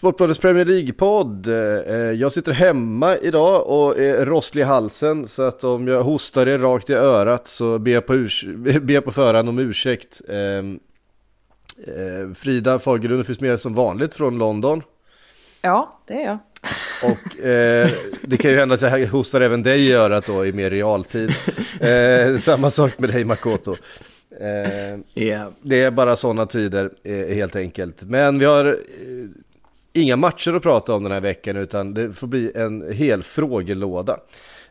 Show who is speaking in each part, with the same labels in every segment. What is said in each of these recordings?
Speaker 1: Sportbladets Premier League-podd. Eh, Jag sitter hemma idag och är rosslig i halsen så att om jag hostar er rakt i örat så ber jag på, urs- ber jag på förhand om ursäkt. Ehm, eh, Frida Fagerlund finns med som vanligt från London.
Speaker 2: Ja, det är jag.
Speaker 1: Och eh, det kan ju hända att jag hostar även dig i örat då i mer realtid. Eh, samma sak med dig Makoto. Eh,
Speaker 3: Ja.
Speaker 1: det är bara sådana tider eh, helt enkelt. Men vi har eh, inga matcher att prata om den här veckan utan det får bli en hel frågelåda.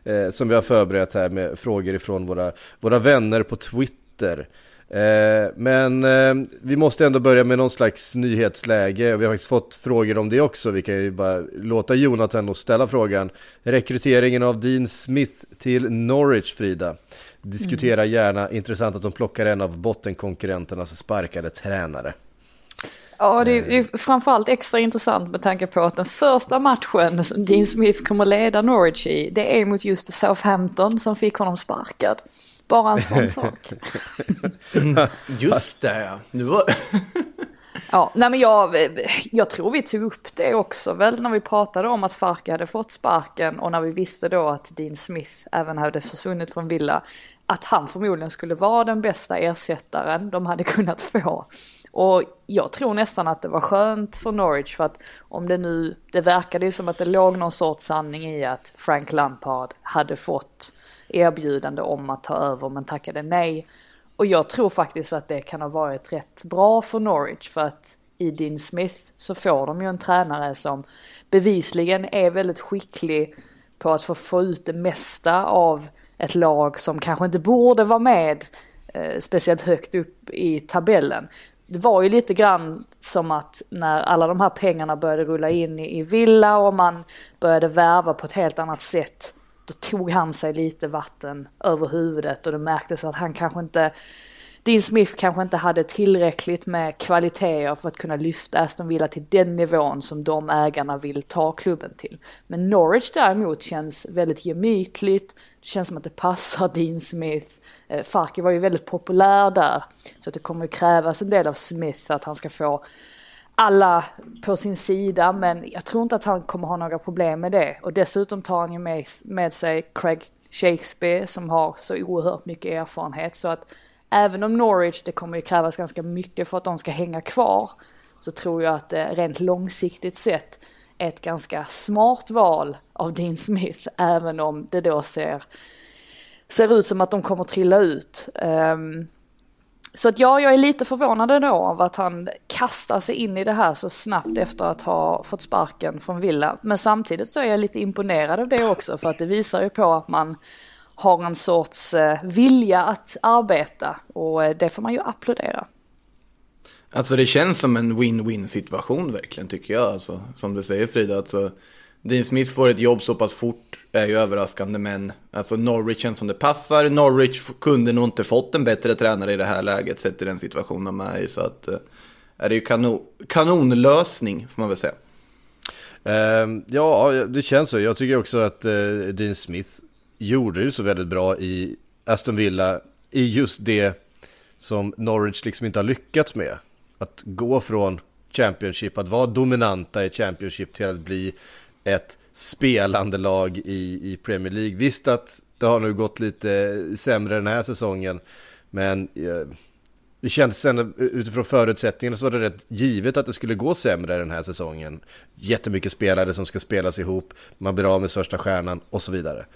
Speaker 1: Eh, som vi har förberett här med frågor ifrån våra, våra vänner på Twitter. Eh, men eh, vi måste ändå börja med någon slags nyhetsläge. Vi har faktiskt fått frågor om det också. Vi kan ju bara låta Jonathan och ställa frågan. Rekryteringen av Dean Smith till Norwich, Frida. Diskutera gärna. Intressant att de plockar en av bottenkonkurrenternas sparkade tränare.
Speaker 2: Ja, det är, det är framförallt extra intressant med tanke på att den första matchen som Dean Smith kommer leda Norwich i, det är mot just Southampton som fick honom sparkad. Bara en sån sak.
Speaker 3: Just det ja. Nu var...
Speaker 2: Ja, nej men jag, jag tror vi tog upp det också väl när vi pratade om att Farke hade fått sparken och när vi visste då att Dean Smith även hade försvunnit från Villa. Att han förmodligen skulle vara den bästa ersättaren de hade kunnat få. Och jag tror nästan att det var skönt för Norwich för att om det nu, det verkade ju som att det låg någon sorts sanning i att Frank Lampard hade fått erbjudande om att ta över men tackade nej. Och jag tror faktiskt att det kan ha varit rätt bra för Norwich för att i Dean Smith så får de ju en tränare som bevisligen är väldigt skicklig på att få, få ut det mesta av ett lag som kanske inte borde vara med eh, speciellt högt upp i tabellen. Det var ju lite grann som att när alla de här pengarna började rulla in i, i Villa och man började värva på ett helt annat sätt då tog han sig lite vatten över huvudet och det märktes att han kanske inte Dean Smith kanske inte hade tillräckligt med kvaliteter för att kunna lyfta Aston Villa till den nivån som de ägarna vill ta klubben till. Men Norwich däremot känns väldigt gemytligt, det känns som att det passar Dean Smith. Eh, Farke var ju väldigt populär där, så att det kommer krävas en del av Smith att han ska få alla på sin sida men jag tror inte att han kommer ha några problem med det. Och dessutom tar han ju med, med sig Craig Shakespeare som har så oerhört mycket erfarenhet så att även om Norwich, det kommer ju krävas ganska mycket för att de ska hänga kvar, så tror jag att det rent långsiktigt sett är ett ganska smart val av Dean Smith, även om det då ser, ser ut som att de kommer trilla ut. Um, så att ja, jag är lite förvånad ändå av att han kastar sig in i det här så snabbt efter att ha fått sparken från Villa. Men samtidigt så är jag lite imponerad av det också för att det visar ju på att man har en sorts eh, vilja att arbeta och eh, det får man ju applådera.
Speaker 3: Alltså det känns som en win-win situation verkligen tycker jag. Alltså, som du säger Frida, alltså, Dean Smith får ett jobb så pass fort är ju överraskande men alltså Norwich känns som det passar. Norwich kunde nog inte fått en bättre tränare i det här läget sett i den situationen de är i. Så att eh, är det ju kanon, kanonlösning får man väl säga.
Speaker 1: Ehm, ja, det känns så. Jag tycker också att eh, Dean Smith gjorde ju så väldigt bra i Aston Villa i just det som Norwich liksom inte har lyckats med. Att gå från Championship, att vara dominanta i Championship till att bli ett spelande lag i, i Premier League. Visst att det har nu gått lite sämre den här säsongen, men eh, det kändes ändå eh, utifrån förutsättningarna så var det rätt givet att det skulle gå sämre den här säsongen. Jättemycket spelare som ska spelas ihop, man blir av med största stjärnan och så vidare.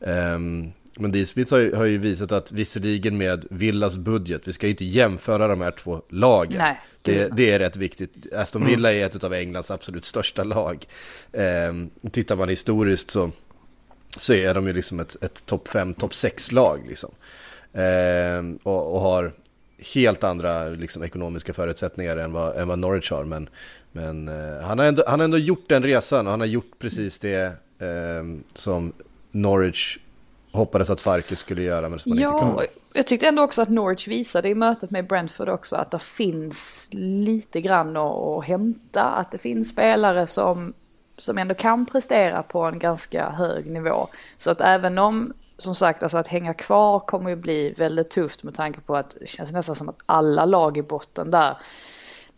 Speaker 1: Um, men Dean Smith har ju, har ju, visat att visserligen med Villas budget, vi ska ju inte jämföra de här två lagen.
Speaker 2: Nej,
Speaker 1: det, det är rätt viktigt. Aston Villa mm. är ett av Englands absolut största lag. Um, tittar man historiskt så, så är de ju liksom ett, ett topp 5, topp 6-lag. Liksom. Um, och, och, har helt andra liksom, ekonomiska förutsättningar än vad, än vad Norwich har. Men, men uh, han, har ändå, han har ändå gjort den resan och han har gjort precis det um, som Norwich hoppades att Farke skulle göra men som
Speaker 2: ja, jag tyckte ändå också att Norwich visade i mötet med Brentford också att det finns lite grann att hämta. Att det finns spelare som, som ändå kan prestera på en ganska hög nivå. Så att även om, som sagt, alltså att hänga kvar kommer ju bli väldigt tufft med tanke på att det känns nästan som att alla lag i botten där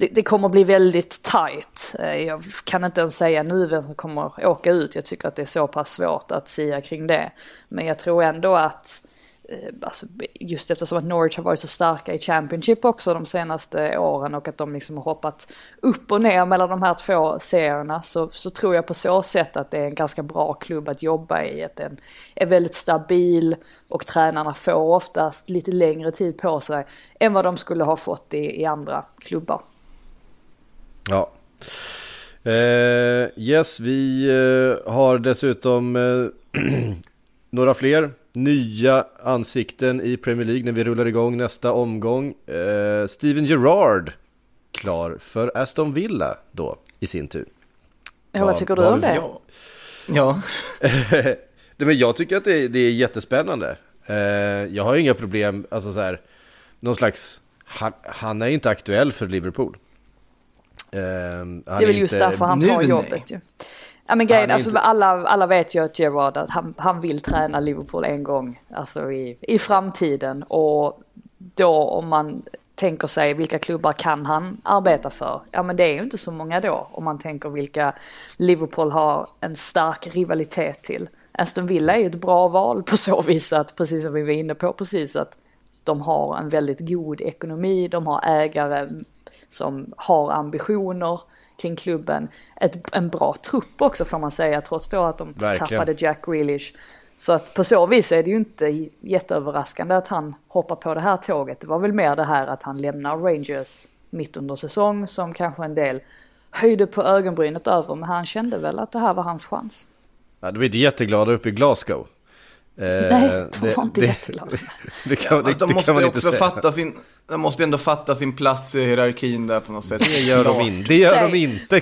Speaker 2: det, det, kommer bli väldigt tight. Eh, jag kan inte ens säga nu vem som kommer åka ut. Jag tycker att det är så pass svårt att säga kring det. Men jag tror ändå att eh, Alltså, just eftersom att Norwich har varit så starka i Championship också de senaste åren och att de liksom har hoppat upp och ner mellan de här två serierna så, så tror jag på så sätt att det är en ganska bra klubb att jobba i. Att den är väldigt stabil och tränarna får oftast lite längre tid på sig än vad de skulle ha fått i, i andra klubbar.
Speaker 1: Ja. Eh, yes, vi eh, har dessutom eh, några fler nya ansikten i Premier League när vi rullar igång nästa omgång. Eh, Steven Gerrard klar för Aston Villa då i sin tur.
Speaker 2: Ja, vad tycker du om det?
Speaker 3: Ja. ja.
Speaker 1: men jag tycker att det, det är jättespännande. Eh, jag har inga problem, alltså så här, någon slags, han, han är inte aktuell för Liverpool.
Speaker 2: Uh, det är väl just därför han tar jobbet ju. Ja men grejen, alltså inte... alla, alla vet ju att Gerard, att han, han vill träna Liverpool en gång, alltså i, i framtiden. Och då om man tänker sig vilka klubbar kan han arbeta för? Ja men det är ju inte så många då om man tänker vilka Liverpool har en stark rivalitet till. Aston Villa är ju ett bra val på så vis att, precis som vi var inne på precis, att de har en väldigt god ekonomi, de har ägare som har ambitioner kring klubben. Ett, en bra trupp också får man säga, trots då att de Verkligen. tappade Jack Grealish. Så att på så vis är det ju inte jätteöverraskande att han hoppar på det här tåget. Det var väl mer det här att han lämnar Rangers mitt under säsong som kanske en del höjde på ögonbrynet över. Men han kände väl att det här var hans chans.
Speaker 1: Ja, de är inte jätteglada uppe i Glasgow.
Speaker 2: Eh, Nej, de var inte det, jätteglada.
Speaker 3: Det, kan, ja, det, de det måste också fatta sin, de måste ändå fatta sin plats i hierarkin där på något sätt.
Speaker 1: Det gör de inte. Det gör säg, de inte.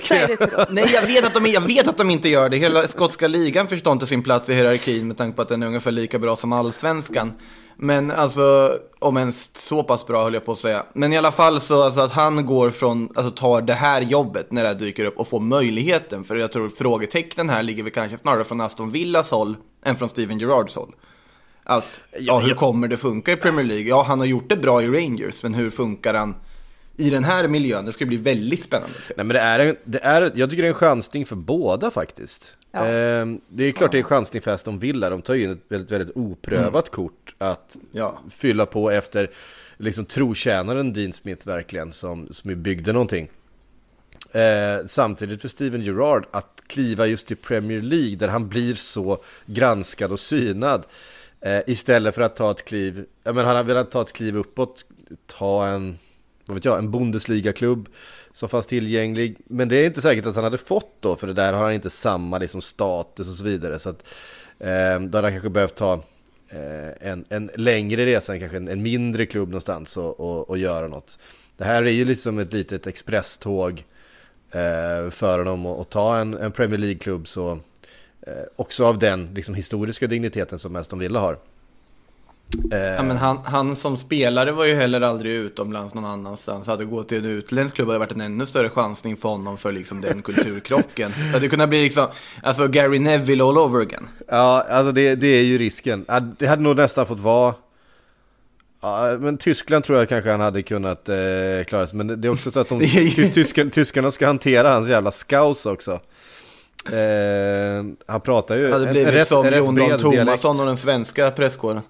Speaker 3: Nej, jag vet, att de, jag vet att de inte gör det. Hela skotska ligan förstår inte sin plats i hierarkin med tanke på att den är ungefär lika bra som allsvenskan. Men alltså, om ens så pass bra höll jag på att säga. Men i alla fall så alltså, att han går från, alltså tar det här jobbet när det här dyker upp och får möjligheten. För jag tror frågetecknen här ligger väl kanske snarare från Aston Villas håll än från Steven Gerrards håll. Att, ja, hur kommer det funka i Premier League? Ja, han har gjort det bra i Rangers, men hur funkar han i den här miljön? Det ska bli väldigt spännande att se.
Speaker 1: Nej, men det är, en, det är, jag tycker det är en chansning för båda faktiskt. Ja. Eh, det är klart ja. det är en chansning för Aston Villa. De tar ju ett väldigt, väldigt oprövat mm. kort att ja. fylla på efter liksom trotjänaren Dean Smith verkligen som, som byggde någonting. Eh, samtidigt för Steven Gerrard att kliva just till Premier League där han blir så granskad och synad. Eh, istället för att ta ett kliv, ja men han har velat ta ett kliv uppåt, ta en, vad vet jag, en Bundesliga-klubb som fanns tillgänglig. Men det är inte säkert att han hade fått då, för det där har han inte samma liksom, status och så vidare. Så att eh, då hade han kanske behövt ta eh, en, en längre resa, kanske en, en mindre klubb någonstans och, och, och, göra något. Det här är ju liksom ett litet expresståg eh, för honom att ta en, en Premier League-klubb så Eh, också av den liksom, historiska digniteten som Aston Villa har.
Speaker 3: Eh, ja, men han, han som spelare var ju heller aldrig utomlands någon annanstans. Hade gått till en utländsk klubb hade varit en ännu större chansning för honom för liksom den kulturkrocken. Det hade kunnat bli liksom, alltså Gary Neville all over again.
Speaker 1: Ja, alltså det, det är ju risken. Det hade nog nästan fått vara Ja, men Tyskland tror jag kanske han hade kunnat eh, klara sig. Men det är också så att de, tyskarna, tyskarna ska hantera hans jävla scouts också. Eh, han pratar ju...
Speaker 3: Hade blivit rätt, som Jon Dahl Tomasson och den svenska presskåren.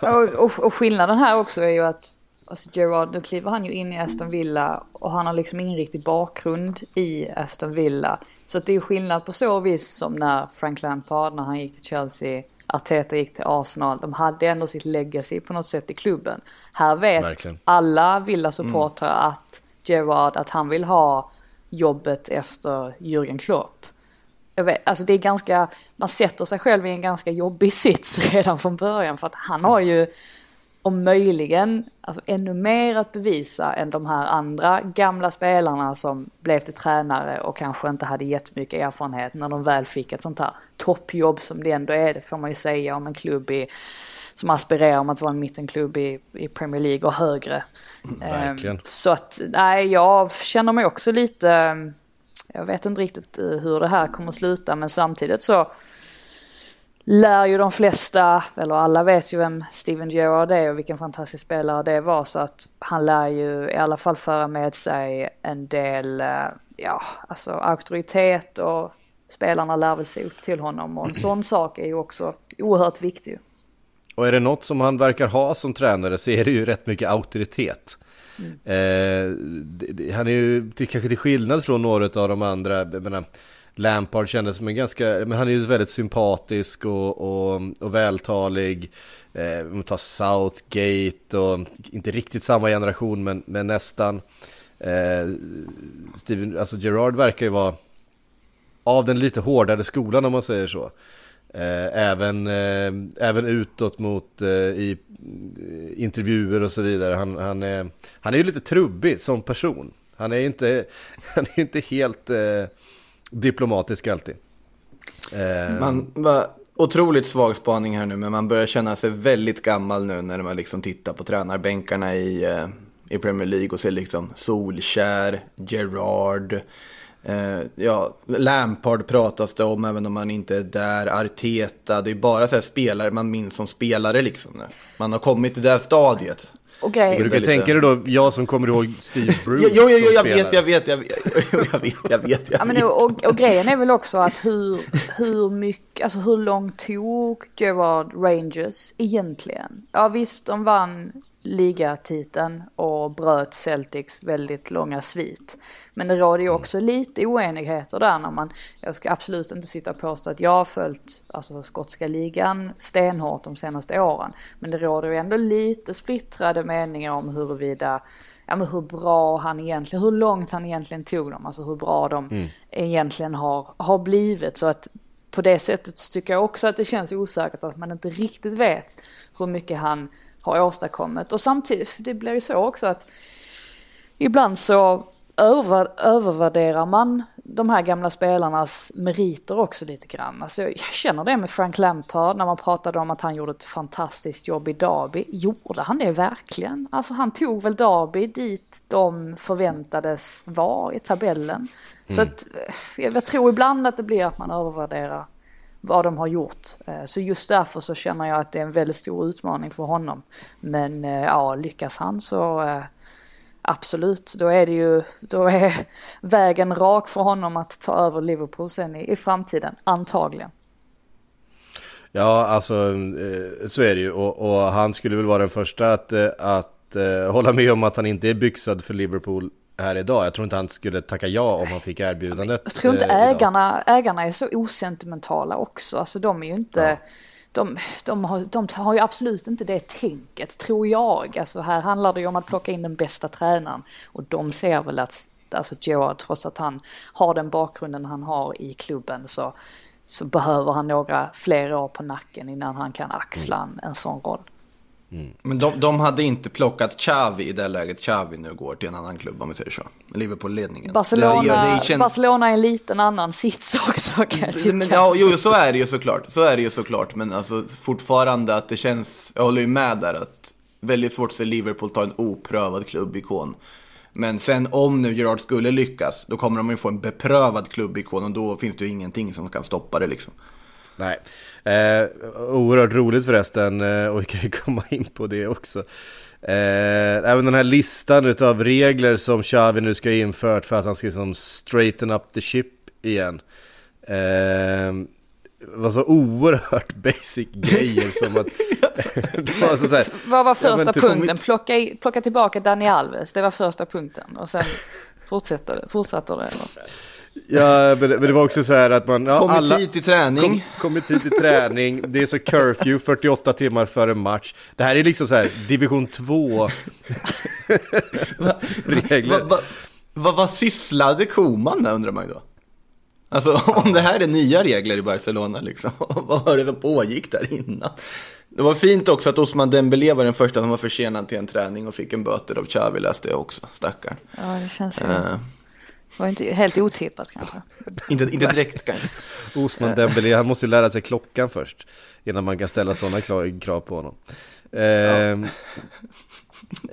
Speaker 2: Och, och, och, skillnaden här också är ju att alltså Gerard, nu kliver han ju in i Aston Villa och han har liksom ingen riktig bakgrund i Aston Villa. Så det är ju skillnad på så vis som när Frank Lampard, när han gick till Chelsea, Arteta gick till Arsenal. De hade ändå sitt legacy på något sätt i klubben. Här vet
Speaker 1: Verkligen.
Speaker 2: alla Villa-supportrar mm. att Gerard, att han vill ha jobbet efter Jürgen Klopp. Jag vet, alltså det är ganska, man sätter sig själv i en ganska jobbig sits redan från början för att han har ju om möjligen alltså ännu mer att bevisa än de här andra gamla spelarna som blev till tränare och kanske inte hade jättemycket erfarenhet när de väl fick ett sånt här toppjobb som det ändå är, det får man ju säga om en klubb i, som aspirerar om att vara en mittenklubb i, i Premier League och högre.
Speaker 1: Mm, verkligen.
Speaker 2: Um, så att nej, jag känner mig också lite, jag vet inte riktigt eh, hur det här kommer att sluta men samtidigt så lär ju de flesta, eller alla vet ju vem Steven Gerrard är och vilken fantastisk spelare det var så att han lär ju i alla fall föra med sig en del, eh, ja, alltså auktoritet och spelarna lär väl se upp till honom och en sån sak är ju också oerhört viktig.
Speaker 1: Och är det något som han verkar ha som tränare så är det ju rätt mycket auktoritet. Mm. Eh, han är ju till, kanske till skillnad från några av de andra, menar, Lampard kändes som en ganska, men han är ju väldigt sympatisk och, och, och vältalig. Eh, man tar Southgate och inte riktigt samma generation men, men nästan. Eh, Steven, alltså Gerard verkar ju vara av den lite hårdare skolan om man säger så. Eh, även, eh, även utåt mot eh, i intervjuer och så vidare. Han, han, är, han är ju lite trubbig som person. Han är ju inte, han är inte helt eh, diplomatisk alltid.
Speaker 3: Eh. Man var otroligt svag spaning här nu, men man börjar känna sig väldigt gammal nu när man liksom tittar på tränarbänkarna i, eh, i Premier League och ser liksom Solskär, Gerard, eh, ja, Lampard pratas det om även om man inte är där, Arteta, det är bara så här spelare man minns som spelare liksom nu. Man har kommit till det här stadiet.
Speaker 2: Okay.
Speaker 1: Du kan tänka dig då, jag som kommer ihåg Steve Bruce
Speaker 3: Jo, jo, jo jag, vet, jag vet, jag vet, jag vet, jag vet, jag
Speaker 2: vet. Ja, och, och, grejen är väl också att hur, hur mycket, alltså hur långt tog Gerard Rangers egentligen? Ja visst, de vann ligatiteln och bröt Celtics väldigt långa svit. Men det råder ju mm. också lite oenigheter där när man, jag ska absolut inte sitta och påstå att jag har följt alltså, skotska ligan stenhårt de senaste åren. Men det råder ju ändå lite splittrade meningar om huruvida ja, men hur bra han egentligen, hur långt han egentligen tog dem, alltså hur bra de mm. egentligen har, har blivit. Så att på det sättet tycker jag också att det känns osäkert att man inte riktigt vet hur mycket han har åstadkommit. Och samtidigt, det blir ju så också att ibland så över, övervärderar man de här gamla spelarnas meriter också lite grann. Alltså jag känner det med Frank Lampard när man pratade om att han gjorde ett fantastiskt jobb i Derby. Gjorde han det verkligen? Alltså han tog väl Derby dit de förväntades vara i tabellen. Mm. Så att, eh, jag tror ibland att det blir att man övervärderar vad de har gjort. Eh, så just därför så känner jag att det är en väldigt stor utmaning för honom. Men eh, ja, lyckas han så eh, absolut, då är det ju, då är vägen rak för honom att ta över Liverpool sen i, i framtiden, antagligen.
Speaker 1: Ja, alltså så är det ju och, och han skulle väl vara den första att, att hålla med om att han inte är byxad för Liverpool här idag. Jag tror inte han skulle tacka ja om han fick erbjudandet.
Speaker 2: Jag tror inte eh, ägarna, ägarna är så osentimentala också. Alltså de är ju inte... Ja. De, de, har, de har ju absolut inte det tänket, tror jag. Alltså här handlar det ju om att plocka in den bästa tränaren. Och de ser väl att, alltså Gerard, trots att han har den bakgrunden han har i klubben så, så behöver han några fler år på nacken innan han kan axla en, en sån roll.
Speaker 3: Mm. Men de, de hade inte plockat Xavi i det läget Xavi nu går till en annan klubb om vi säger så. Liverpool-ledningen.
Speaker 2: Barcelona, det, det, det Barcelona är en liten annan sits också kan jag tycka.
Speaker 3: Men, ja, jo, så är det ju såklart. Så är det ju såklart. Men alltså fortfarande att det känns, jag håller ju med där att väldigt svårt att se Liverpool ta en oprövad klubbikon. Men sen om nu Gerard skulle lyckas, då kommer de ju få en beprövad klubbikon och då finns det ju ingenting som kan stoppa det liksom.
Speaker 1: Nej. Eh, oerhört roligt förresten, eh, och vi kan ju komma in på det också. Eh, även den här listan av regler som Xavi nu ska ha infört för att han ska liksom straighten up the ship igen. Eh, var så oerhört basic grejer som att... var så här,
Speaker 2: Vad var
Speaker 1: ja,
Speaker 2: första
Speaker 1: typ-
Speaker 2: punkten? Plocka, i, plocka tillbaka Dani Alves, det var första punkten. Och sen fortsätter det. Fortsätter det eller?
Speaker 1: Ja, men, men det var också så här att man... Ja,
Speaker 3: Kommit
Speaker 1: alla,
Speaker 3: hit till träning.
Speaker 1: Kom, kommit hit till träning, det är så curfew 48 timmar före match. Det här är liksom så här division 2 regler.
Speaker 3: Vad va, va, vad sysslade Koman med undrar man ju då? Alltså om det här är nya regler i Barcelona liksom, vad var det som pågick där innan? Det var fint också att Osman Dembélé var den första som var försenad till en träning och fick en böter av Xavi läste jag också, stackarn.
Speaker 2: Ja, det känns ju... Det var inte helt otippat kanske.
Speaker 3: inte, inte direkt kanske.
Speaker 1: Osman Dembélé, han måste ju lära sig klockan först. Innan man kan ställa sådana krav på honom. Ehm,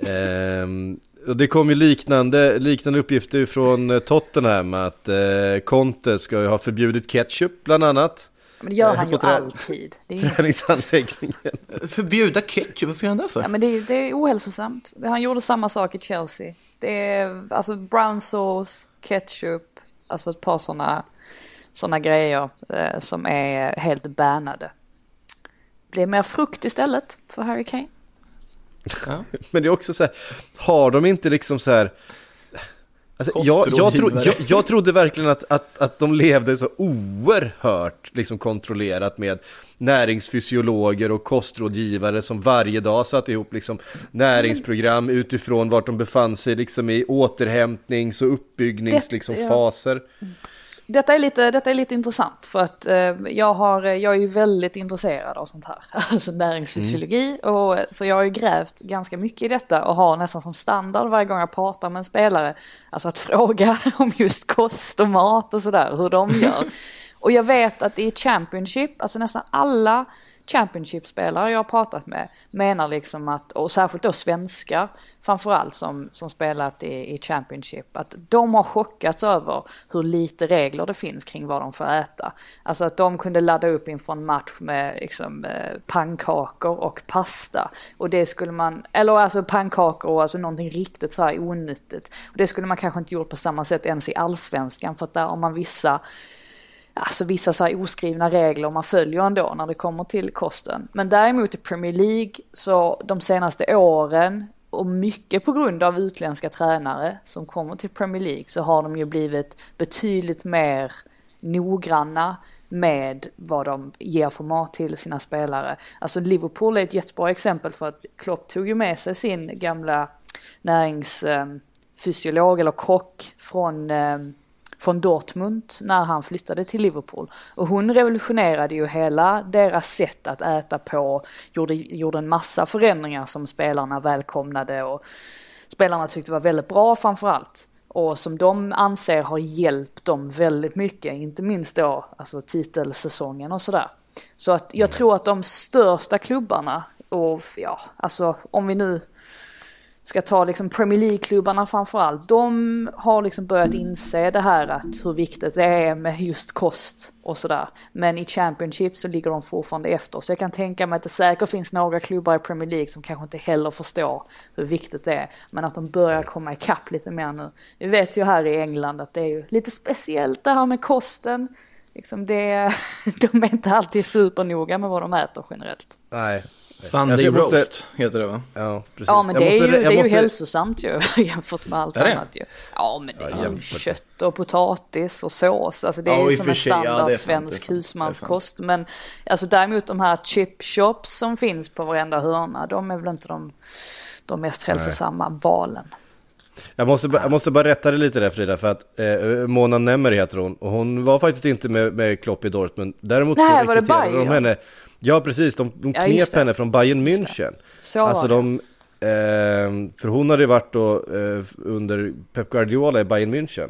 Speaker 1: ehm, och det kom ju liknande, liknande uppgifter från eh, Tottenham att eh, Conte ska ju ha förbjudit ketchup bland annat.
Speaker 2: Men det gör
Speaker 1: Eh,
Speaker 2: han ju alltid. Det är ju...
Speaker 1: Träningsanläggningen.
Speaker 3: Förbjuda ketchup, varför gör han det för?
Speaker 2: Ja men det är, det är ohälsosamt. Han gjorde samma sak i Chelsea. Det är alltså brown sauce, ketchup, alltså ett par sådana såna grejer eh, som är helt bannade. Blir mer frukt istället för Harry Kane.
Speaker 3: Ja.
Speaker 1: Men det är också så här, har de inte liksom så här... Alltså, jag, jag, tro, jag, jag trodde verkligen att, att, att de levde så oerhört liksom kontrollerat med näringsfysiologer och kostrådgivare som varje dag satte ihop liksom näringsprogram utifrån vart de befann sig liksom i återhämtnings och uppbyggnings
Speaker 2: Det-
Speaker 1: liksom, faser.
Speaker 2: Detta är lite, detta är lite intressant för att eh, jag, har, jag är ju väldigt intresserad av sånt här, alltså näringsfysiologi. Och, så jag har ju grävt ganska mycket i detta och har nästan som standard varje gång jag pratar med en spelare, alltså att fråga om just kost och mat och sådär, hur de gör. Och jag vet att i Championship, alltså nästan alla Championship-spelare jag har pratat med menar liksom att, och särskilt då svenskar framförallt som, som spelat i, i Championship, att de har chockats över hur lite regler det finns kring vad de får äta. Alltså att de kunde ladda upp inför en match med liksom, eh, pannkakor och pasta. Och det skulle man, eller alltså pannkakor och alltså någonting riktigt så här onyttigt. Och det skulle man kanske inte gjort på samma sätt ens i allsvenskan för att där har man vissa alltså vissa så här oskrivna regler man följer ändå när det kommer till kosten. Men däremot i Premier League så de senaste åren och mycket på grund av utländska tränare som kommer till Premier League så har de ju blivit betydligt mer noggranna med vad de ger för mat till sina spelare. Alltså Liverpool är ett jättebra exempel för att Klopp tog ju med sig sin gamla näringsfysiolog eh, eller kock från eh, från Dortmund när han flyttade till Liverpool. Och hon revolutionerade ju hela deras sätt att äta på, gjorde, gjorde en massa förändringar som spelarna välkomnade och spelarna tyckte var väldigt bra framförallt. Och som de anser har hjälpt dem väldigt mycket, inte minst då alltså titelsäsongen och sådär. Så att jag tror att de största klubbarna, och ja, alltså om vi nu ska ta liksom Premier League-klubbarna framförallt, de har liksom börjat inse det här att hur viktigt det är med just kost och sådär. Men i Championship så ligger de fortfarande efter. Så jag kan tänka mig att det säkert finns några klubbar i Premier League som kanske inte heller förstår hur viktigt det är. Men att de börjar komma ikapp lite mer nu. Vi vet ju här i England att det är ju lite speciellt det här med kosten. Liksom det, de är inte alltid supernoga med vad de äter generellt.
Speaker 1: Nej.
Speaker 3: Sunday
Speaker 1: Alltså, måste-
Speaker 3: roast heter det va?
Speaker 1: Ja, precis.
Speaker 2: Ja men det är
Speaker 1: måste-
Speaker 2: ju,
Speaker 1: jag
Speaker 2: det är
Speaker 1: måste-
Speaker 2: ju hälsosamt ju jämfört med allt
Speaker 3: Är det?
Speaker 2: annat ju. Ja men det är ju kött och potatis och sås. Alltså det är
Speaker 3: Ja,
Speaker 2: ju som en
Speaker 3: sig, ja,
Speaker 2: standard
Speaker 3: är
Speaker 2: svensk
Speaker 3: sant,
Speaker 2: husmanskost. Men alltså däremot de här chip shops som finns på varenda hörna, de är väl inte de, de mest hälsosamma valen.
Speaker 1: Jag måste, bara- jag måste bara rätta dig lite där Frida, för att eh, Mona Nemmer heter hon, och hon var faktiskt inte med, med Klopp i Dortmund. Däremot
Speaker 2: Nej,
Speaker 1: så
Speaker 2: var det
Speaker 1: rekryterade de henne, ja precis, de, de
Speaker 2: Ja,
Speaker 1: knep
Speaker 2: det.
Speaker 1: henne från Bayern München.
Speaker 2: Så
Speaker 1: alltså de, eh, för hon hade ju varit då eh, under Pep Guardiola i Bayern München.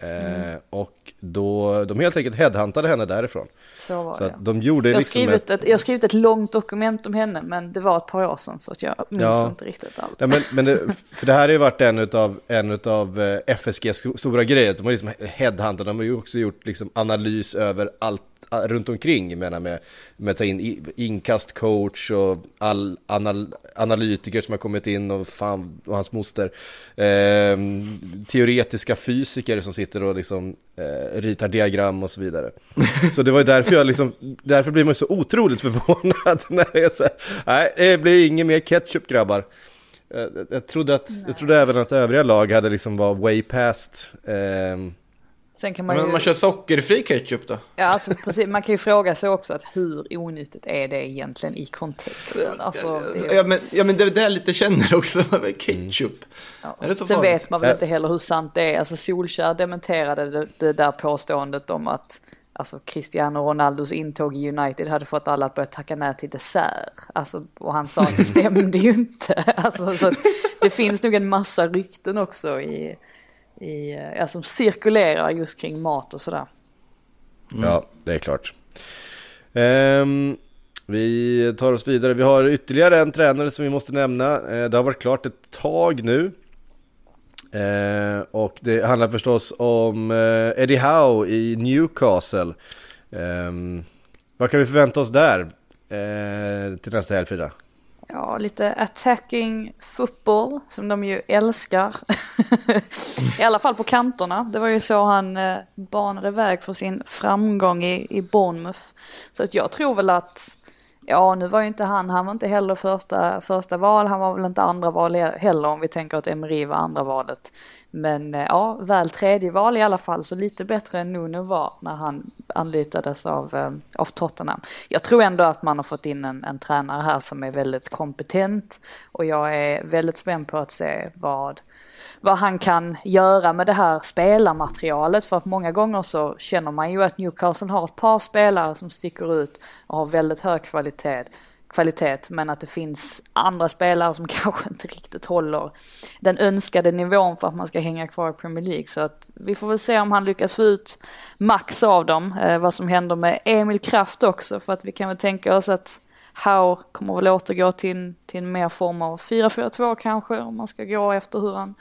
Speaker 1: Eh,
Speaker 2: Mm.
Speaker 1: Och då, de helt enkelt headhuntade henne därifrån.
Speaker 2: Så var
Speaker 1: Så
Speaker 2: det.
Speaker 1: att de gjorde
Speaker 2: Jag har,
Speaker 1: liksom
Speaker 2: skrivit
Speaker 1: ett,
Speaker 2: ett, jag har skrivit ett långt dokument om henne men det var ett par år sedan så att jag minns
Speaker 1: Ja.
Speaker 2: inte riktigt allt.
Speaker 1: Ja, men, men det, för det här har ju varit en utav, en utav eh, FSGs stora grejer. De har liksom headhuntat, de har ju också gjort liksom analys över allt, runt omkring menar med, med att ta in inkastcoach och all anal, analytiker som har kommit in och, fan, och hans moster. Eh, teoretiska fysiker som sitter och liksom eh, ritar diagram och så vidare. Så det var ju därför jag liksom, därför blir man så otroligt förvånad när det är så här, nej det blir inget mer ketchup grabbar. Jag, jag, trodde att, jag trodde även att övriga lag hade liksom var way past. Eh,
Speaker 2: Sen kan man ju...
Speaker 3: Men man kör sockerfri ketchup då?
Speaker 2: Ja, alltså precis. Man kan ju fråga sig också att hur onyttigt är det egentligen i kontexten? Alltså,
Speaker 3: det... ja, men, ja, men det är det jag lite känner också med ketchup. Mm.
Speaker 2: Ja. Är det så Sen farligt? vet man väl inte heller hur sant det är. Alltså Solskär dementerade det, det där påståendet om att alltså Cristiano Ronaldos intåg i United hade fått alla att börja tacka nej till dessert. Alltså, och han sa att det stämde ju inte. Alltså, så det finns nog en massa rykten också i, i, eh, ja, som cirkulerar just kring mat och sådär.
Speaker 1: Mm. Ja, det är klart. Um, vi tar oss vidare. Vi har ytterligare en tränare som vi måste nämna. Uh, det har varit klart ett tag nu. Uh, och det handlar förstås om uh, Eddie Howe i Newcastle. Um, vad kan vi förvänta oss där till nästa helg Frida?
Speaker 2: Ja, lite attacking football som de ju älskar. I alla fall på kanterna. Det var ju så han eh, banade väg för sin framgång i, i Bournemouth. Så att jag tror väl att, ja nu var ju inte han, han var inte heller första, första val, han var väl inte andra val heller om vi tänker att Emery var andra valet. Men eh, ja, väl tredje val i alla fall, så lite bättre än Nuno var när han anlitades av, eh, av Tottenham. Jag tror ändå att man har fått in en, en tränare här som är väldigt kompetent och jag är väldigt spänd på att se vad, vad han kan göra med det här spelarmaterialet för att många gånger så känner man ju att Newcastle har ett par spelare som sticker ut och har väldigt hög kvalitet kvalitet men att det finns andra spelare som kanske inte riktigt håller den önskade nivån för att man ska hänga kvar i Premier League. Så att vi får väl se om han lyckas få ut max av dem. Eh, vad som händer med Emil Kraft också för att vi kan väl tänka oss att Howe kommer väl återgå till, till en mer form av 4-4-2 kanske om man ska gå efter hur han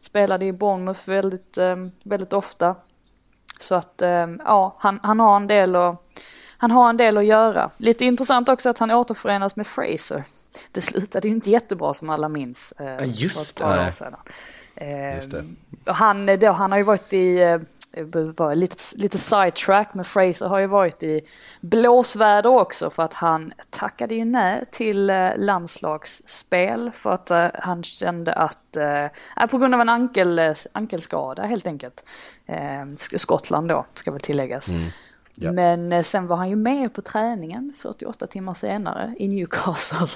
Speaker 2: spelade i Bournemouth väldigt, eh, väldigt ofta. Så att eh, ja, han, han har en del att han har en del att göra. Lite intressant också att han återförenas med Fraser. Det slutade ju inte jättebra som alla minns.
Speaker 3: Eh, ja, just det.
Speaker 2: Eh, just det. Han, då, han har ju varit i, eh, lite, lite sidetrack med Fraser har ju varit i blåsväder också för att han tackade ju nej till eh, landslagsspel för att uh, han kände att, uh, på grund av en ankel, ankelskada helt enkelt, uh, Skottland då ska väl tilläggas. Mm. Ja. Men eh, sen var han ju med på träningen 48 timmar senare i Newcastle.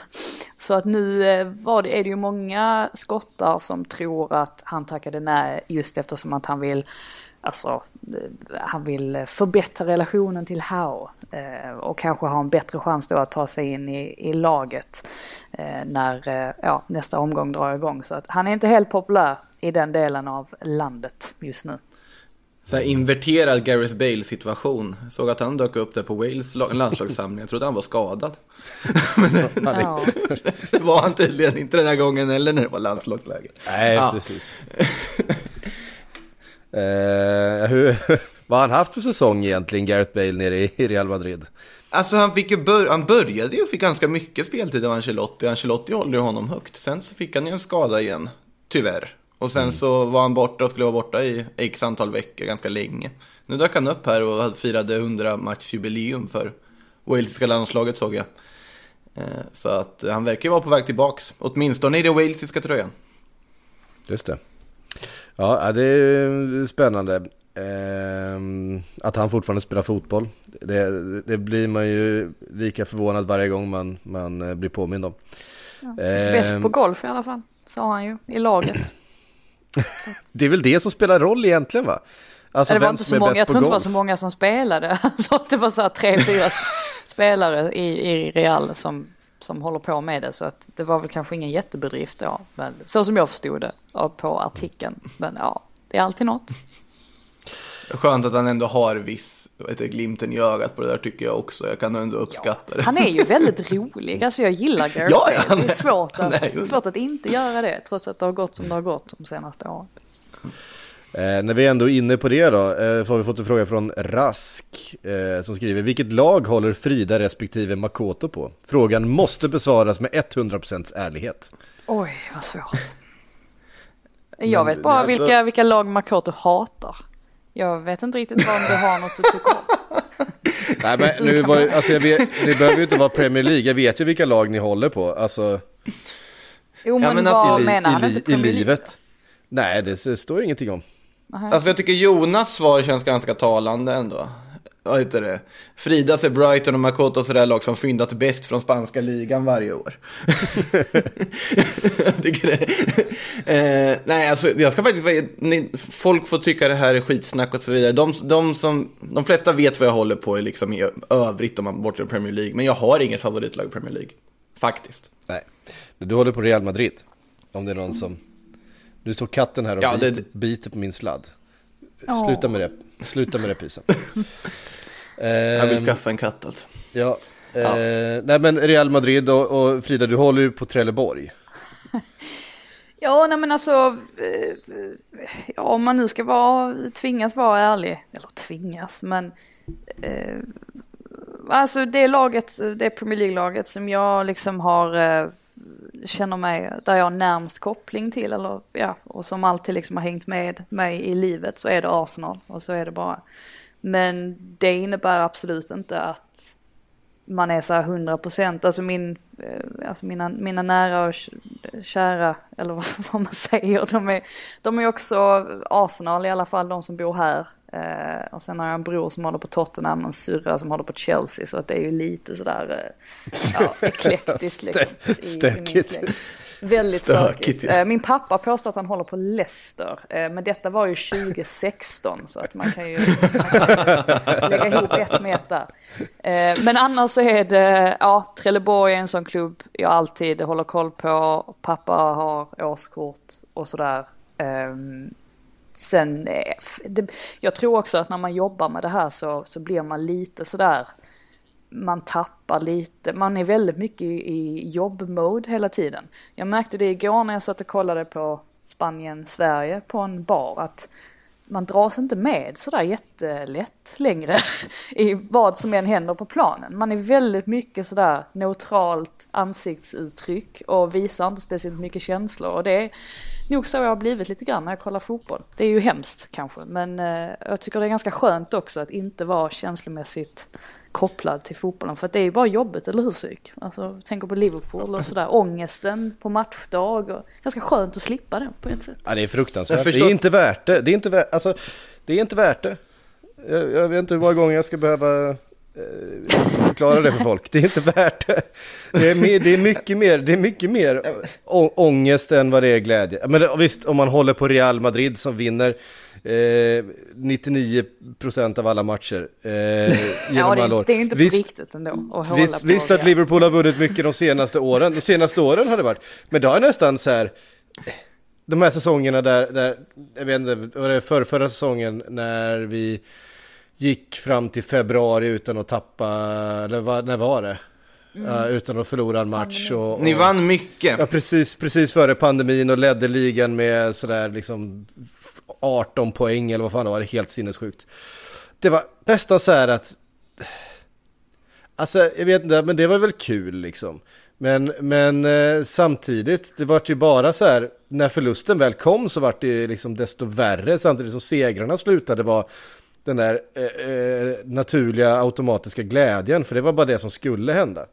Speaker 2: Så att nu eh, var det, är det ju många skottar som tror att han tackade nej just eftersom att han vill Alltså, eh, han vill förbättra relationen till Howe och kanske ha en bättre chans då att ta sig in i, i laget när ja, nästa omgång drar igång. Så att han är inte helt populär i den delen av landet just nu.
Speaker 3: Så här inverterad Gareth Bale situation. Såg att han dök upp där på Wales landslagssamling. Jag trodde han var skadad. Men det, det var han tydligen inte den här gången eller när det var landslagsläge.
Speaker 1: Nej, ja. precis. Uh, hur, vad har han haft för säsong egentligen, Gareth Bale nere i Real Madrid?
Speaker 3: Alltså han, fick ju bör han började ju och fick ganska mycket speltid av Ancelotti. Ancelotti håller ju honom högt. Sen så fick han ju en skada igen, tyvärr. Och sen mm. så var han borta och skulle vara borta i x antal veckor, ganska länge. Nu dök han upp här och firade 100 matchjubileum för walesiska landslaget såg jag. Eh, så att han verkar ju vara på väg tillbaks, åtminstone i den walesiska tröjan.
Speaker 1: Just det. Ja, det är spännande. Ehm, att han fortfarande spelar fotboll. Det, det, blir man ju lika förvånad varje gång man, man eh, blir påmind om.
Speaker 2: Ja. Bäst på golf i alla fall, sa han ju, i laget.
Speaker 1: det är väl det som spelar roll egentligen va?
Speaker 2: Alltså, det var inte så många, jag tror inte det var så många som spelade. Så att det var så här tre, fyra spelare i, i Real som, som håller på med det. Så att det var väl kanske ingen jättebedrift då. Men, så som jag förstod det på artikeln. Men ja, det är alltid något.
Speaker 3: Skönt att han ändå har viss vet du, glimten i ögat på det där tycker jag också. Jag kan ändå uppskatta ja, det.
Speaker 2: Han är ju väldigt rolig. Alltså jag gillar Gareth ja, Bale. Det är svårt att, nej, svårt att inte göra det trots att det har gått som det har gått de senaste åren.
Speaker 1: Eh, när vi ändå är inne på det då, eh, får vi fått en fråga från Rask eh, som skriver Vilket lag håller Frida respektive Makoto på? Frågan måste besvaras med 100% ärlighet.
Speaker 2: Oj, vad svårt. Jag vet bara
Speaker 3: alltså-
Speaker 2: vilka, vilka lag Makoto hatar. Jag vet inte riktigt vad om du har något du tycker om.
Speaker 1: Nej men nu var, alltså jag vet, ni behöver ju inte vara Premier League, jag vet ju vilka lag ni håller på. Alltså
Speaker 2: Jo men,
Speaker 3: men
Speaker 2: vad
Speaker 3: alltså,
Speaker 1: i,
Speaker 2: menar han
Speaker 1: i,
Speaker 2: inte
Speaker 1: i livet. Nej det, det står ingenting om.
Speaker 3: Alltså jag tycker Jonas svar känns ganska talande ändå. Vad heter det? Frida ser Brighton och Makoto sådär lag som fyndat bäst från spanska ligan varje år. jag tycker det. Eh, nej, alltså jag ska faktiskt, ni, folk får tycka det här är skitsnack och så vidare. De, de, som, de flesta vet vad jag håller på i, liksom, i övrigt om man bortser Premier League. Men jag har inget favoritlag i Premier League. Faktiskt.
Speaker 1: Nej, du håller på Real Madrid. Om det är någon som... Nu står katten här och
Speaker 3: Ja, det-
Speaker 1: biter, biter på min sladd.
Speaker 2: Åh.
Speaker 1: Sluta med det, sluta med det pysen.
Speaker 3: Jag vill
Speaker 1: Ehm,
Speaker 3: skaffa en katt alltså.
Speaker 1: Ja, eh, nej men Real Madrid och, och Frida, du håller ju på Trelleborg.
Speaker 2: Ja, nej men alltså, eh, ja, om man nu ska vara, tvingas vara ärlig, eller tvingas, men eh, alltså det laget, det Premier League-laget som jag liksom har, eh, känner mig, där jag har närmst koppling till, eller ja, och som alltid liksom har hängt med mig i livet, så är det Arsenal, och så är det bara. Men det innebär absolut inte att man är så här 100 procent, alltså min, eh, alltså mina, mina nära och kära, eller vad, man säger, de är, de är också Arsenal i alla fall, de som bor här. Eh, och sen har jag en bror som håller på Tottenham och en syrra som håller på Chelsea, så att det är ju lite sådär, eh, ja, eklektiskt liksom. i- i min
Speaker 1: Stökigt.
Speaker 2: släkt. Väldigt
Speaker 3: Stökigt,
Speaker 2: stökigt.
Speaker 3: ja.
Speaker 2: Eh, Min pappa påstår att han håller på Leicester, eh, men detta var ju 2016 så att man kan ju, man kan lägga ihop ett med ett där. Eh, Men annars så är det, ja, Trelleborg är en sån klubb jag alltid håller koll på. Pappa har årskort och sådär. Ehm, Sen, det, jag tror också att när man jobbar med det här så, så blir man lite sådär, man tappar lite, man är väldigt mycket i, jobbmode hela tiden. Jag märkte det igår när jag satt och kollade på Spanien-Sverige på en bar att man dras inte med sådär jättelätt längre i vad som än händer på planen. Man är väldigt mycket sådär neutralt ansiktsuttryck och visar inte speciellt mycket känslor och det är nog så jag har blivit lite grann när jag kollar fotboll. Det är ju hemskt kanske men eh, jag tycker det är ganska skönt också att inte vara känslomässigt kopplad till fotbollen för att det är ju bara jobbet, eller hur psyk? Alltså tänker på Liverpool och sådär, ångesten på matchdag och ganska skönt att slippa det på ett sätt.
Speaker 1: Ja, det är fruktansvärt. Det är inte värt det. Det är inte värt, alltså, det är inte värt det. Jag, jag vet inte hur många gånger jag ska behöva eh, förklara det för folk. Det är inte värt det. Det är, mer, det är mycket mer, det är mycket mer ångest än vad det är glädje. Men det, visst, om man håller på Real Madrid som vinner eh, 99% av alla matcher. Eh, genom
Speaker 2: Ja, det
Speaker 1: alla
Speaker 2: är,
Speaker 1: år.
Speaker 2: det är inte på
Speaker 1: Visst,
Speaker 2: riktigt ändå att hålla
Speaker 1: Visst,
Speaker 2: på
Speaker 1: visst att. Liverpool har vunnit mycket de senaste åren. De senaste åren har det varit. Men det har nästan så här. De här säsongerna där, där jag vet inte, var det för, förra säsongen när vi gick fram till februari utan att tappa, eller vad, när var det? Ja, utan att förlora en match. Och, och,
Speaker 3: Ni vann mycket.
Speaker 1: Ja, precis, precis före pandemin och ledde ligan med sådär liksom 18 poäng eller vad fan det var, det är helt sinnessjukt. Det var nästan så här att, alltså jag vet inte, men det var väl kul liksom. Men, men eh, samtidigt, det var ju bara så här, när förlusten väl kom så var det liksom desto värre samtidigt som segrarna slutade var den där eh, eh, naturliga automatiska glädjen, för det var bara det som skulle hända.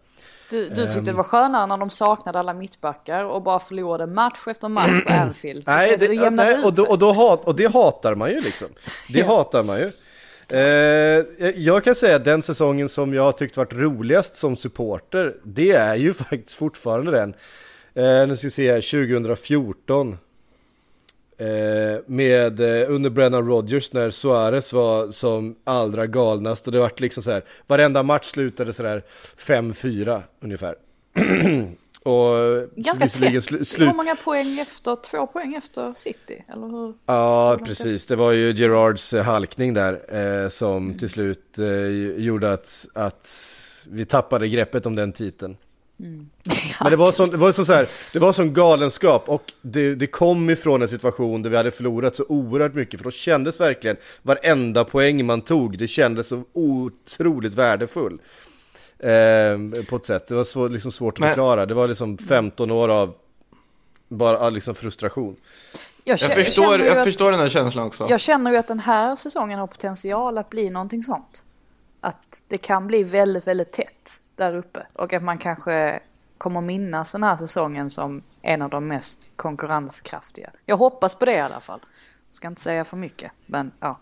Speaker 2: Du, du tyckte
Speaker 1: Ehm.
Speaker 2: det var skönare när de saknade alla mittbackar och bara förlorade match efter match på Anfield.
Speaker 1: Nej, det,
Speaker 2: det jämnade
Speaker 1: nej och, då, och, då hat, och det hatar man ju liksom. Det
Speaker 2: Ja.
Speaker 1: hatar man ju. Eh, jag kan säga att den säsongen som jag har tyckt varit roligast som supporter, det är ju faktiskt fortfarande den. Eh, nu ska vi se här, 2014. Eh, med eh, under Brennan Rodgers när Suarez var som allra galnast och det vart liksom så här, varenda match slutade så där 5-4 ungefär. och
Speaker 2: Ganska
Speaker 1: visserligen
Speaker 2: tätt.
Speaker 1: slu-
Speaker 2: Hur många poäng efter, två poäng efter City? Eller hur?
Speaker 1: Ja,
Speaker 2: Hur
Speaker 1: precis. Det var ju Gerards eh, halkning där eh, som till slut eh, gjorde att, att vi tappade greppet om den titeln.
Speaker 2: Mm.
Speaker 1: Men det var, sån, det var så här, det var sån galenskap och det, det kom ifrån en situation där vi hade förlorat så oerhört mycket för då kändes verkligen varenda poäng man tog, det kändes så otroligt värdefull. Eh, på ett sätt, det var så, liksom svårt att
Speaker 3: Men-
Speaker 1: förklara, det var liksom 15 år av bara liksom frustration.
Speaker 2: Jag,
Speaker 3: Jag förstår, jag
Speaker 2: att-
Speaker 3: förstår den här känslan också.
Speaker 2: Jag känner ju att den här säsongen har potential att bli någonting sånt. Att det kan bli väldigt, väldigt tätt där uppe. Och att man kanske kommer minnas den här säsongen som en av de mest konkurrenskraftiga. Jag hoppas på det i alla fall. Ska inte säga för mycket, men ja.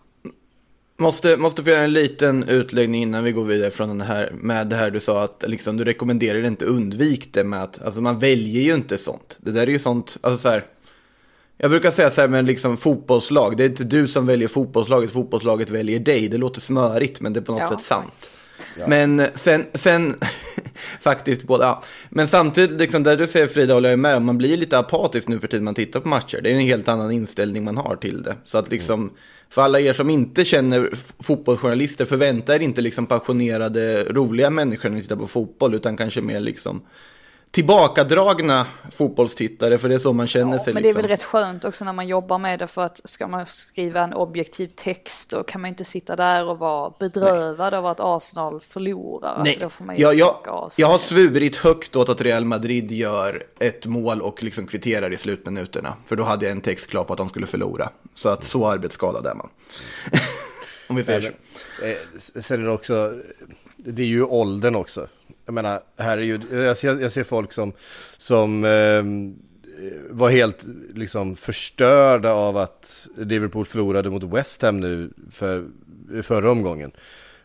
Speaker 3: Måste, måste få göra en liten utläggning innan vi går vidare från den här, med det här du sa att liksom, du rekommenderar inte undvik det med att, alltså man väljer ju inte sånt. Det där är ju sånt, alltså så här, jag brukar säga så här med liksom fotbollslag, det är inte du som väljer fotbollslaget, fotbollslaget väljer dig. Det låter smörigt men det är på något
Speaker 2: Ja,
Speaker 3: sätt sant. Men sen, sen faktiskt både, ja. Men samtidigt, liksom, där du säger Frida håller jag med om, man blir lite apatisk nu för tiden man tittar på matcher. Det är en helt annan inställning man har till det. Så att liksom, för alla er som inte känner fotbollsjournalister, förvänta er inte liksom passionerade, roliga människor när ni tittar på fotboll, utan kanske mer liksom tillbakadragna fotbollstittare, för det är så man känner
Speaker 2: Ja,
Speaker 3: sig.
Speaker 2: men det är
Speaker 3: liksom.
Speaker 2: väl rätt skönt också när man jobbar med det för att ska man skriva en objektiv text då kan man inte sitta där och vara bedrövad av att Arsenal förlorar.
Speaker 3: Nej,
Speaker 2: Alltså, då får man ju
Speaker 3: jag, jag, jag har svurit högt åt att Real Madrid gör ett mål och liksom kvitterar i slutminuterna. För då hade jag en text klar på att de skulle förlora. Så att så arbetsskadad är man. Om vi säger så.
Speaker 1: Eh, sen är det också, det är ju åldern också. Jag menar, här är ju, jag ser, jag ser folk som, som eh, var helt liksom förstörda av att Liverpool förlorade mot West Ham nu för, förra omgången.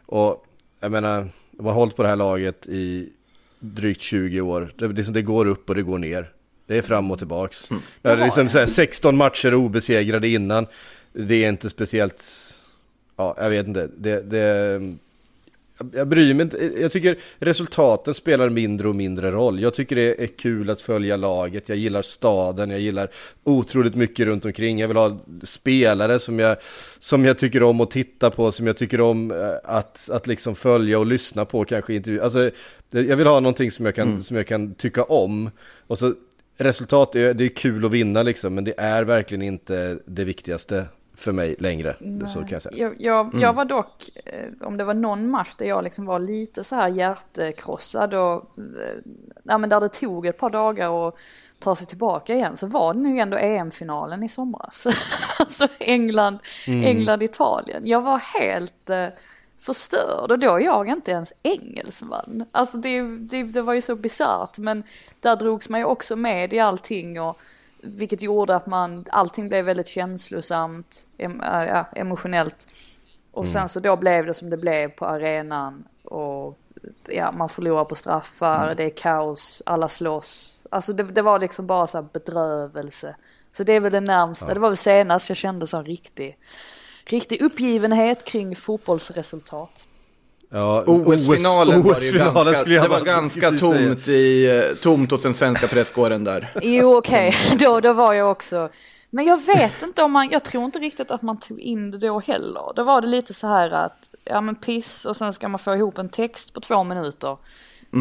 Speaker 1: Och jag menar, de har hållit på det här laget i drygt 20 år. Det, det, det går upp och det går ner. Det är fram och tillbaks. Det är liksom så här, 16 matcher obesegrade innan. Det är inte speciellt, ja jag vet inte. Det, det, jag- bryr mig inte. Jag tycker resultaten spelar mindre och mindre roll. Jag tycker det är kul att följa laget. Jag gillar staden. Jag gillar otroligt mycket runt omkring. Jag vill ha spelare som jag, som jag tycker om att titta på. Som jag tycker om eh, att, att liksom följa och lyssna på. Kanske intervju. Alltså, jag vill ha någonting som jag kan, som jag kan tycka om. Och så resultat, är, det är kul att vinna liksom. Men det är verkligen inte det viktigaste för mig längre. Så kan jag säga.
Speaker 2: Jag, jag, jag var dock, eh, om det var någon match där jag liksom var lite så här hjärtekrossad och eh, ja, men där det tog ett par dagar att ta sig tillbaka igen så var det nu ändå EM-finalen i somras. alltså England, England, Italien. Jag var helt eh, förstörd och då är jag inte ens engelsman. Alltså det, det, det var ju så bisarrt men där drogs man ju också med i allting och vilket gjorde att man, allting blev väldigt känslosamt, em, äh, ja, emotionellt. Och sen så då blev det som det blev på arenan och ja, man förlorar på straffar, det är kaos, alla slåss. Alltså det, det var liksom bara så bedrövelse. Så det är väl det närmsta, det var väl senast jag kände sån riktig, riktig uppgivenhet kring fotbollsresultat.
Speaker 1: Ja,
Speaker 3: OS-finalen var det ju
Speaker 1: OS-finalen
Speaker 3: ganska,
Speaker 1: skulle jag
Speaker 3: det var
Speaker 1: bara
Speaker 3: ganska tomt, i, eh, tomt hos den svenska presskåren där.
Speaker 2: Jo okej, då, då var jag också. Men jag vet inte om man, jag tror inte riktigt att man tog in det då heller. Då var det lite så här att, ja men piss och sen ska man få ihop en text på två minuter.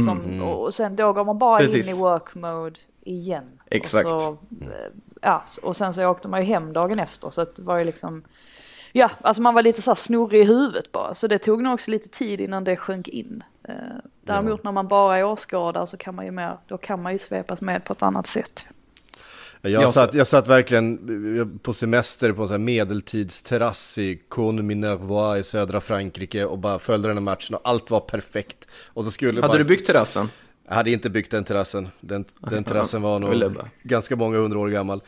Speaker 2: Som, och sen då går man bara
Speaker 3: Precis.
Speaker 2: in i work mode igen.
Speaker 3: Exakt.
Speaker 2: Och, så, eh, ja, och sen så åkte man ju hem dagen efter så att det var ju liksom, ja alltså man var lite så här snurrig i huvudet bara. Så det tog nog också lite tid innan det sjönk in. Eh, Däremot när man bara är åskådare så kan man ju mer, då kan man ju svepas med på ett annat sätt.
Speaker 1: Jag, satt, jag satt verkligen eh, på semester på en sån här medeltidsterrass i Cône Minervois i södra Frankrike och bara följde den här matchen och allt var perfekt. Och så skulle
Speaker 3: Hade
Speaker 1: bara,
Speaker 3: du byggt terrassen?
Speaker 1: Jag hade inte byggt den terrassen. Den, den terrassen var nog ganska många hundra år gammal.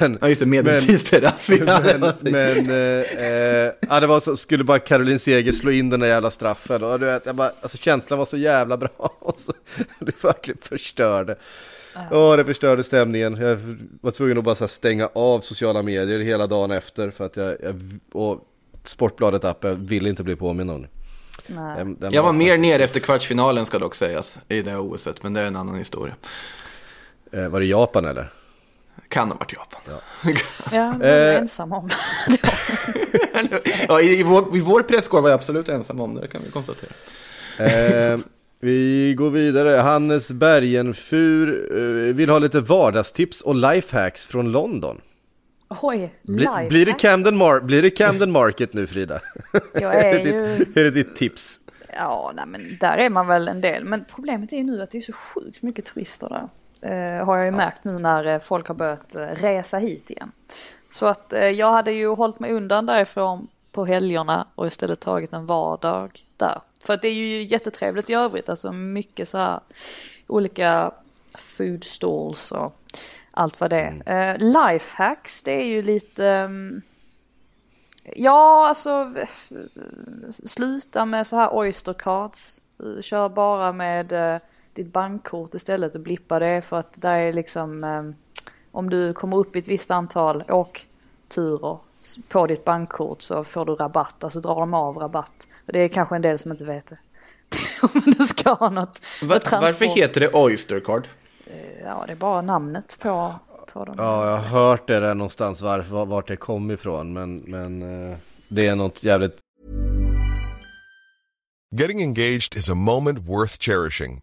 Speaker 1: Men,
Speaker 3: Ja just det, medeltidsterrass.
Speaker 1: men, men eh, eh, ja, det var så, skulle bara Caroline Seger slå in den där jävla straffen och du vet, jag bara, alltså känslan var så jävla bra och så, det verkligen förstörde. Ja, det förstörde stämningen. Jag var tvungen att bara så här stänga av sociala medier hela dagen efter för att jag, jag och Sportbladet-appen ville inte bli påminn om det. Den- den
Speaker 3: Jag var mer ner efter kvartsfinalen ska dock sägas i det OSet, men det är en annan historia.
Speaker 1: Eh, var det Japan eller?
Speaker 3: Kan ha varit Japan.
Speaker 2: Ja, det var jag
Speaker 1: Eh.
Speaker 2: ensam om.
Speaker 3: ja, i, i, vår, I vår presskår var jag absolut ensam om det, det kan vi konstatera.
Speaker 1: Eh, Vi går vidare. Hannes Bergenfur uh, vill ha lite vardagstips och lifehacks från London.
Speaker 2: Oj,
Speaker 1: Bli, blir, det Camden Mar blir det Camden Market nu Frida?
Speaker 2: Jag är, är, det
Speaker 1: ju... ditt, är det ditt tips?
Speaker 2: Ja, nej, men där är man väl en del. Men problemet är ju nu att det är så sjukt mycket turister där. Eh, har jag ju märkt nu när eh, folk har börjat eh, resa hit igen. Så att jag hade ju hållit mig undan därifrån på helgerna och istället tagit en vardag där. För att det är ju jättetrevligt i övrigt, alltså mycket så här olika food stalls och allt vad det är. Mm. Uh, lifehacks, det är ju lite... Um, ja, alltså sluta med så här oyster cards. Kör bara med uh, ditt bankkort istället och blippa det för att där är liksom um, om du kommer upp i ett visst antal åkturer på ditt bankkort så får du rabatt, alltså drar de av rabatt. Och det är kanske en del som inte vet det. Om du ska ha något.
Speaker 3: Var, varför heter det Oyster Card?
Speaker 2: Eh, ja, det är bara namnet på, på dem.
Speaker 1: Ja, jag har hört det där någonstans varför, vart det kom ifrån. Men, men uh, det är något jävligt...
Speaker 4: Getting engaged is a moment worth cherishing.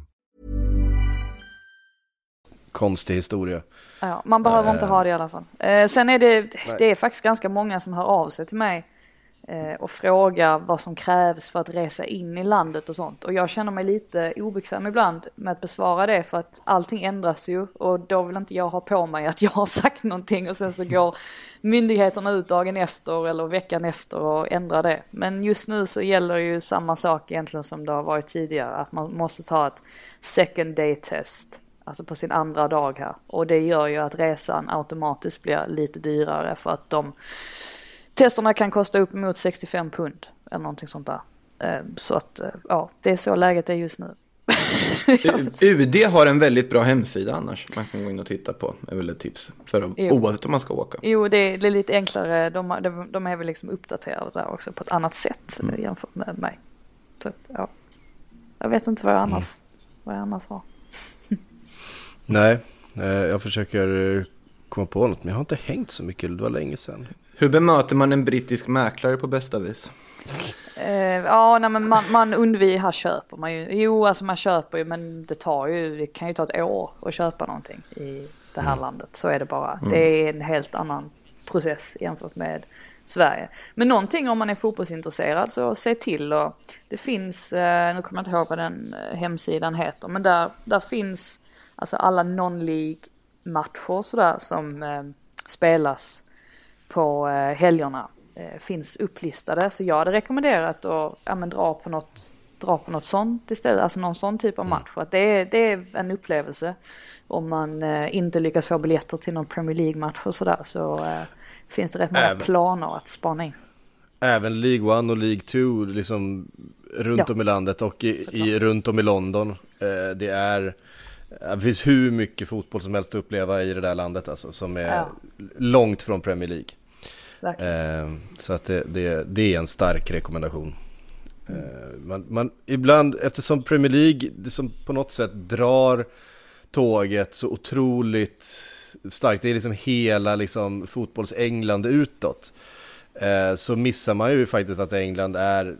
Speaker 1: Konstig historia.
Speaker 2: Ja, man behöver uh, inte ha det i alla fall. Eh, sen är det, det är faktiskt ganska många som hör av sig till mig Eh, och fråga vad som krävs för att resa in i landet och sånt. Och jag känner mig lite obekväm ibland med att besvara det för att allting ändras ju och då vill inte jag ha på mig att jag har sagt någonting och sen så går myndigheterna ut dagen efter eller veckan efter och ändrar det. Men just nu så gäller ju samma sak egentligen som det har varit tidigare, att man måste ta ett second day test. Alltså på sin andra dag här. Och det gör ju att resan automatiskt blir lite dyrare för att de Testerna kan kosta upp mot 65 pund eller någonting sånt där. Eh, så att eh, ja, det är så läget är just nu.
Speaker 3: UD har en väldigt bra hemsida annars. Man kan gå in och titta på. är väl ett tips. För att, oavsett om man ska åka.
Speaker 2: Jo, det är, det är lite enklare. De, de, är väl liksom uppdaterade där också på ett annat sätt mm. jämfört med mig. Så att, ja. Jag vet inte vad jag annars, mm. vad jag annars har.
Speaker 1: Nej, eh, jag försöker komma på något. Men jag har inte hängt så mycket. Det var länge sedan.
Speaker 3: Hur bemöter man en brittisk mäklare på bästa vis?
Speaker 2: Uh, ja, nej, men man, man undviker, här köper man ju. Jo, alltså man köper ju, men det tar ju, det kan ju ta ett år att köpa någonting i det här mm. landet. Så är det bara. Mm. Det är en helt annan process jämfört med Sverige. Men någonting om man är fotbollsintresserad så se till och det finns, nu kommer jag inte ihåg vad den hemsidan heter, men där, där finns alltså alla non-League matcher sådär som spelas på eh, helgerna eh, finns upplistade. Så jag hade rekommenderat att ja, men dra, på något, dra på något sånt istället, alltså någon sån typ av mm. match. För att det är, det är en upplevelse. Om man eh, inte lyckas få biljetter till någon Premier League-match och sådär så eh, finns det rätt många Även. planer att spana in.
Speaker 1: Även League 1 och League 2 liksom runt ja. om i landet och i, i, runt om i London. Eh, det är det finns hur mycket fotboll som helst att uppleva i det där landet alltså, som är ja. långt från Premier League. Eh, så att det, det, det, är en stark rekommendation. Mm. Eh, man, man, ibland, eftersom Premier League det som på något sätt drar tåget så otroligt starkt, det är liksom hela liksom, fotbolls-England utåt. Eh, så missar man ju faktiskt att England är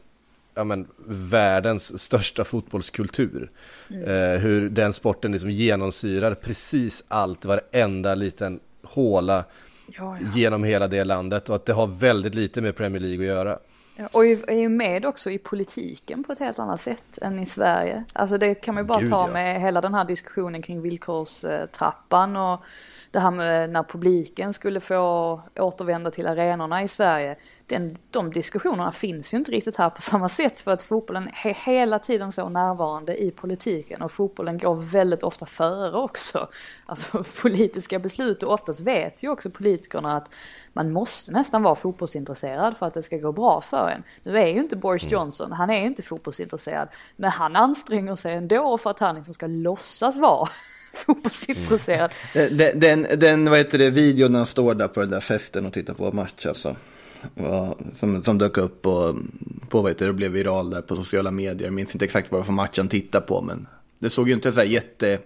Speaker 1: ja, men, världens största fotbollskultur. Mm. Eh, hur den sporten liksom genomsyrar precis allt, varenda liten håla ja, ja. genom hela det landet och att det har väldigt lite med Premier League att göra.
Speaker 2: Ja, och är ju med också i politiken på ett helt annat sätt än i Sverige. Alltså det kan man ju bara Gud, ta med hela den här diskussionen kring villkorstrappan och det här med när publiken skulle få återvända till arenorna i Sverige. Den, de diskussionerna finns ju inte riktigt här på samma sätt för att fotbollen är hela tiden så närvarande i politiken och fotbollen går väldigt ofta före också. Alltså politiska beslut och oftast vet ju också politikerna att man måste nästan vara fotbollsintresserad för att det ska gå bra för början. Nu är ju inte Boris mm. Johnson, han är ju inte fotbollsintresserad. Men han anstränger sig ändå för att han liksom ska låtsas vara fotbollsintresserad.
Speaker 3: Mm. Den, den, den, vad heter det, videon när han står där på den där festen och tittar på match alltså. Som, som dök upp och, på, vad heter det, blev viral där på sociala medier. Jag minns inte exakt vad för match han tittade på, men det såg ju inte så här jätte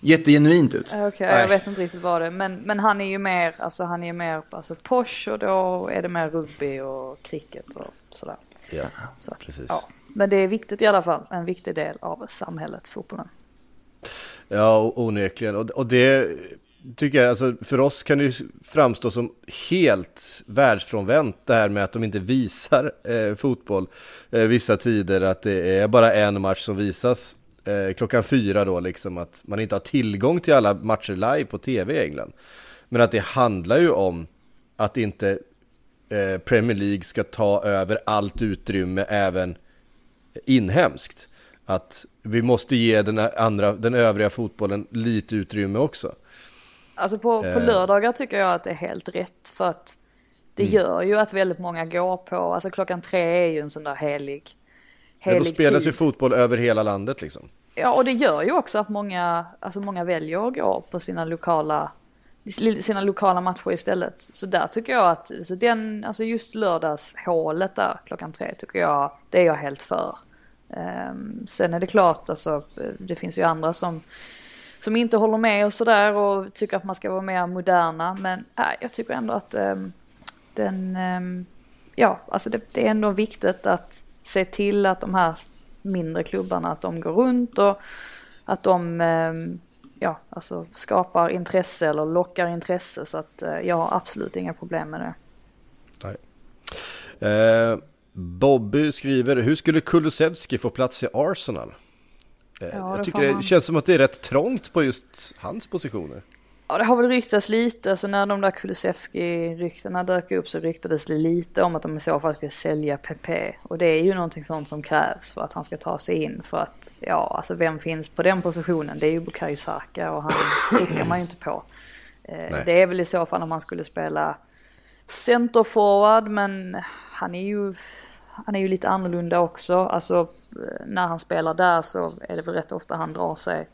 Speaker 3: jättegenuint ut.
Speaker 2: Okej, okay, jag vet inte riktigt vad det är. Men, men han är ju mer, alltså han är mer alltså posh och då är det mer rugby och cricket och sådär.
Speaker 1: Ja, så att, precis. Ja.
Speaker 2: Men det är viktigt i alla fall, en viktig del av samhället, fotbollen.
Speaker 1: Ja, onekligen. Och, och det tycker jag, alltså för oss kan det ju framstå som helt världsfrånvänt det här med att de inte visar eh, fotboll eh, vissa tider, att det är bara en match som visas eh, klockan fyra då liksom att man inte har tillgång till alla matcher live på tv i England. Men att det handlar ju om att inte eh, Premier League ska ta över allt utrymme även inhemskt. Att vi måste ge den, andra, den övriga fotbollen lite utrymme också.
Speaker 2: Alltså på, på eh. lördagar tycker jag att det är helt rätt för att det mm. gör ju att väldigt många går på, alltså klockan tre är ju en sån där helig
Speaker 1: helig Men då spelas ju fotboll över hela landet liksom.
Speaker 2: Ja, och det gör ju också att många, alltså många väljer att gå på sina lokala, sina lokala matcher istället. Så där tycker jag att, så den, alltså just lördagshålet där klockan tre tycker jag, det är jag helt för. Ehm, sen är det klart, alltså det finns ju andra som, som inte håller med och sådär och tycker att man ska vara mer moderna. Men äh, jag tycker ändå att um, den, um, ja, alltså det, det är ändå viktigt att se till att de här mindre klubbarna, att de går runt och att de ehm, ja, alltså skapar intresse eller lockar intresse. Så att eh, jag har absolut inga problem med det.
Speaker 1: Nej. Eh, Bobby skriver, hur skulle Kulusevski få plats i Arsenal? Eh, ja, jag tycker det känns som att det är rätt trångt på just hans positioner.
Speaker 2: Ja det har väl ryktats lite, så när de där Kulusevski-ryktena dök upp så ryktades det lite om att de i så fall skulle sälja PP. Och det är ju någonting sånt som krävs för att han ska ta sig in. För att, ja alltså vem finns på den positionen? Det är ju Bukayo Saka och han ruckar man ju inte på. Eh, det är väl i så fall om han skulle spela centerforward men han är ju han är ju lite annorlunda också. Alltså eh, när han spelar där så är det väl rätt ofta han drar sig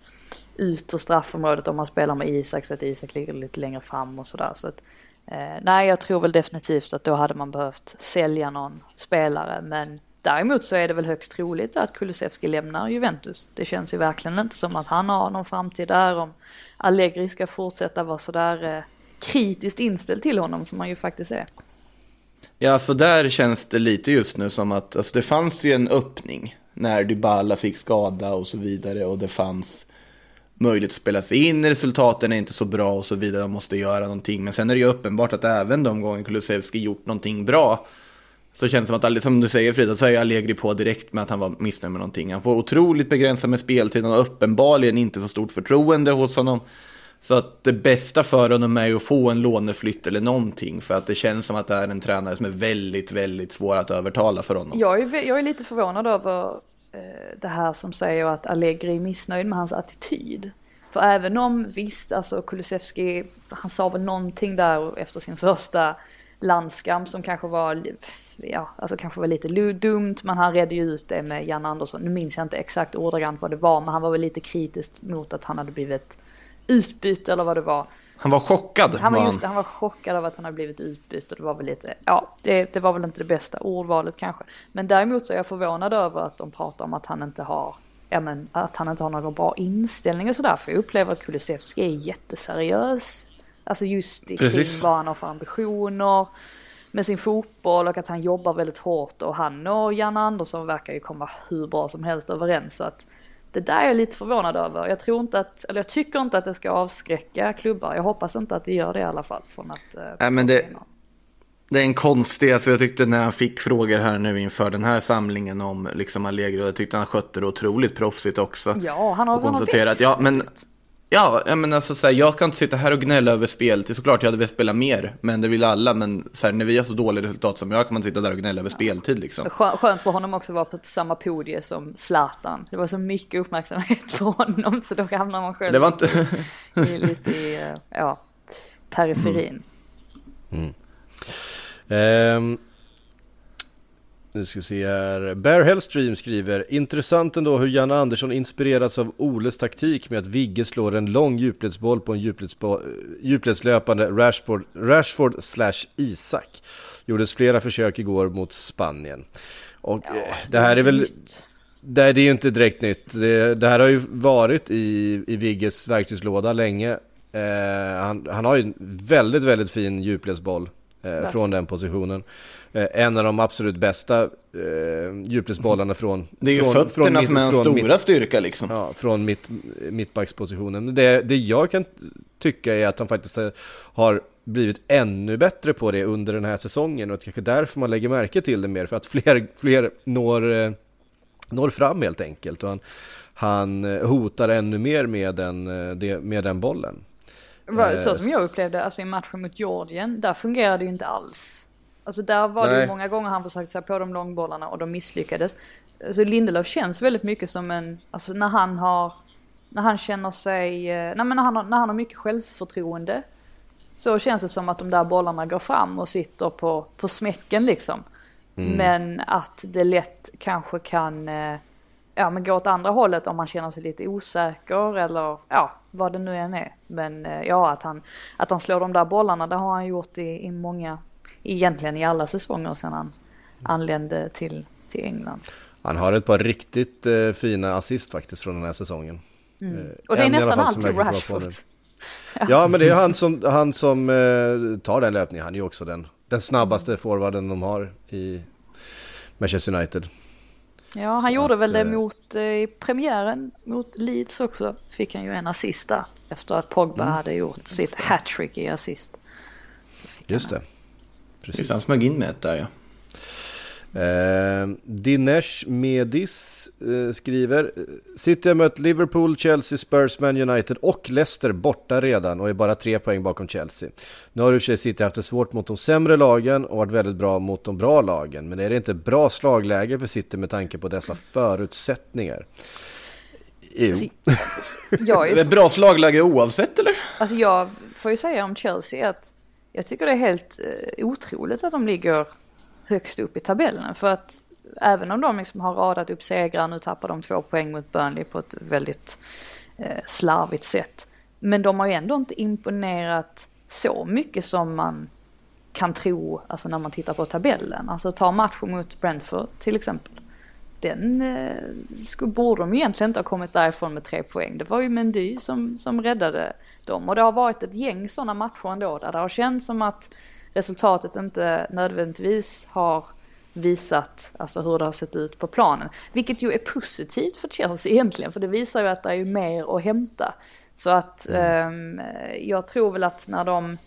Speaker 2: ut ur straffområdet om man spelar med Isak så att Isak ligger lite längre fram och sådär. Så att, eh, nej, jag tror väl definitivt att då hade man behövt sälja någon spelare. Men däremot så är det väl högst troligt att Kulusevski lämnar Juventus. Det känns ju verkligen inte som att han har någon framtid där. Om Allegri ska fortsätta vara sådär eh, kritiskt inställd till honom som han ju faktiskt är.
Speaker 3: Ja, så där känns det lite just nu som att alltså, det fanns ju en öppning när Dybala fick skada och så vidare och det fanns möjlighet att spela sig in, resultaten är inte så bra och så vidare, de måste göra någonting. Men sen är det ju uppenbart att även de gånger Kulusevski gjort någonting bra så känns det som att, som du säger Frida, så är Allegri på direkt med att han var missnöjd med någonting. Han får otroligt begränsat med speltid, han har uppenbarligen inte så stort förtroende hos honom. Så att det bästa för honom är ju att få en låneflytt eller någonting. För att det känns som att det är en tränare som är väldigt, väldigt svår att övertala för honom.
Speaker 2: Jag är, jag är lite förvånad över Eh, det här som säger att Allegri är missnöjd med hans attityd. För även om visst, alltså Kulusevski, han sa väl någonting där efter sin första landskamp som kanske var, ja, alltså kanske var lite dumt, men han redde ju ut det med Jan Andersson. Nu minns jag inte exakt ordagrant vad det var, men han var väl lite kritisk mot att han hade blivit utbytt eller vad det var.
Speaker 3: Han var chockad.
Speaker 2: Han var, just han var chockad av att han hade blivit utbytt och det var väl lite, ja, det, det var väl inte det bästa ordvalet kanske. Men däremot så är jag förvånad över att de pratar om att han inte har, ja men att han inte har någon bra inställning och sådär. För jag upplever att Kulusevski är jätteseriös. Alltså just i kring vad han har för ambitioner med sin fotboll och att han jobbar väldigt hårt och han och Janne Andersson verkar ju komma hur bra som helst överens. Så att det där är jag lite förvånad över. Jag tror inte att, eller jag tycker inte att det ska avskräcka klubbar. Jag hoppas inte att det gör det i alla fall. Från att,
Speaker 3: eh, Nej, men det, det är en konstig, alltså jag tyckte när han fick frågor här nu inför den här samlingen om liksom Allegro, jag tyckte han skötte det otroligt proffsigt också.
Speaker 2: Ja, han har,
Speaker 3: konstaterat, ja men Ja, men alltså så här, jag kan inte sitta här och gnälla över speltid. Såklart jag hade velat spela mer, men det vill alla. Men så här, när vi har så dåliga resultat som jag kan man sitta där och gnälla över ja. speltid liksom.
Speaker 2: Skönt för honom också att vara på samma podie som Zlatan. Det var så mycket uppmärksamhet för honom så då hamnar man själv
Speaker 3: det var inte...
Speaker 2: i, lite i, ja, periferin.
Speaker 1: Mm. Mm. Um, Nu ska vi se här. Bear Hellstream skriver Intressant ändå hur Janne Andersson inspirerats av Oles taktik med att Vigge slår en lång djupledsboll på en djupledslöpande Rashford, Rashford slash Isak. Gjordes flera försök igår mot Spanien. Och
Speaker 2: Ja,
Speaker 1: eh,
Speaker 2: alltså,
Speaker 1: det här är väl...
Speaker 2: nytt.
Speaker 1: Det, det är ju inte direkt nytt. Det, det här har ju varit i, i Vigges verktygslåda länge. Eh, han, han har ju en väldigt, väldigt fin djupledsboll eh, från den positionen. Eh, en av de absolut bästa eh, djupledsbollarna från...
Speaker 3: Det är ju
Speaker 1: från,
Speaker 3: fötterna
Speaker 1: mitt-
Speaker 3: som är hans
Speaker 1: från
Speaker 3: stora
Speaker 1: mitt-
Speaker 3: styrka liksom.
Speaker 1: Ja, från mitt, mittbackspositionen. Det, det jag kan tycka är att han faktiskt har blivit ännu bättre på det under den här säsongen och kanske därför man lägger märke till det mer för att fler, fler når, eh, når fram helt enkelt och han, han eh, hotar ännu mer med den, eh, med den bollen.
Speaker 2: Så
Speaker 1: Eh,
Speaker 2: som jag upplevde, alltså i matchen mot Georgien, där fungerade det ju inte alls. Alltså där var det ju
Speaker 1: Nej.
Speaker 2: många gånger han försökte sig på de långbollarna och de misslyckades. Alltså Lindelöf känns väldigt mycket som en, alltså när han har, när han känner sig, eh, nej men när han har, när han har mycket självförtroende. Så känns det som att de där bollarna går fram och sitter på, på smäcken liksom. Men att det lätt kanske kan, eh, ja men gå åt andra hållet om man känner sig lite osäker eller ja, vad det nu än är. Men eh, ja, att han, att han slår de där bollarna, det har han gjort i, i många, egentligen i alla säsonger sedan han anlände till, till England.
Speaker 1: Han har ett par riktigt eh, fina assist faktiskt från den här säsongen. Eh,
Speaker 2: Mm. Och det är
Speaker 1: en
Speaker 2: nästan alltid Rashford.
Speaker 1: Ja men det är han som, han som eh, tar den löpningen. Han är ju också den, den snabbaste forwarden de har i Manchester United.
Speaker 2: Ja, han
Speaker 1: Så
Speaker 2: gjorde väl
Speaker 1: att,
Speaker 2: det
Speaker 1: eh,
Speaker 2: mot, eh, i premiären mot Leeds också. Fick han ju en assist där. Efter att Pogba
Speaker 1: Mm.
Speaker 2: hade gjort sitt hattrick i assist.
Speaker 1: Just
Speaker 2: han
Speaker 1: det.
Speaker 3: Visst,
Speaker 1: Precis.
Speaker 3: han smög in med ett där ja.
Speaker 1: Eh, Dinesh Medis eh, skriver City har mött Liverpool, Chelsea, Spurs, Man United och Leicester borta redan och är bara tre poäng bakom Chelsea. Nu har i och för sig City haft det svårt mot de sämre lagen och varit väldigt bra mot de bra lagen. Men är det inte bra slagläge för City med tanke på dessa förutsättningar? Jo.
Speaker 2: Alltså,
Speaker 3: Det är ett bra slagläge oavsett eller?
Speaker 2: Alltså jag får ju säga om Chelsea att jag tycker det är helt eh, otroligt att de ligger högst upp i tabellen. För att även om de liksom har radat upp segrar, nu tappar de två poäng mot Burnley på ett väldigt eh, slarvigt sätt. Men de har ju ändå inte imponerat så mycket som man kan tro, alltså när man tittar på tabellen. Alltså ta matchen mot Brentford till exempel. Den eh, skulle, borde de egentligen inte ha kommit därifrån med tre poäng. Det var ju Mendy som, som räddade dem. Och det har varit ett gäng sådana matcher ändå där det har känts som att resultatet inte nödvändigtvis har visat alltså hur det har sett ut på planen. Vilket ju är positivt för Chelsea egentligen, för det visar ju att det är mer att hämta. Så att ehm, jag tror väl att när de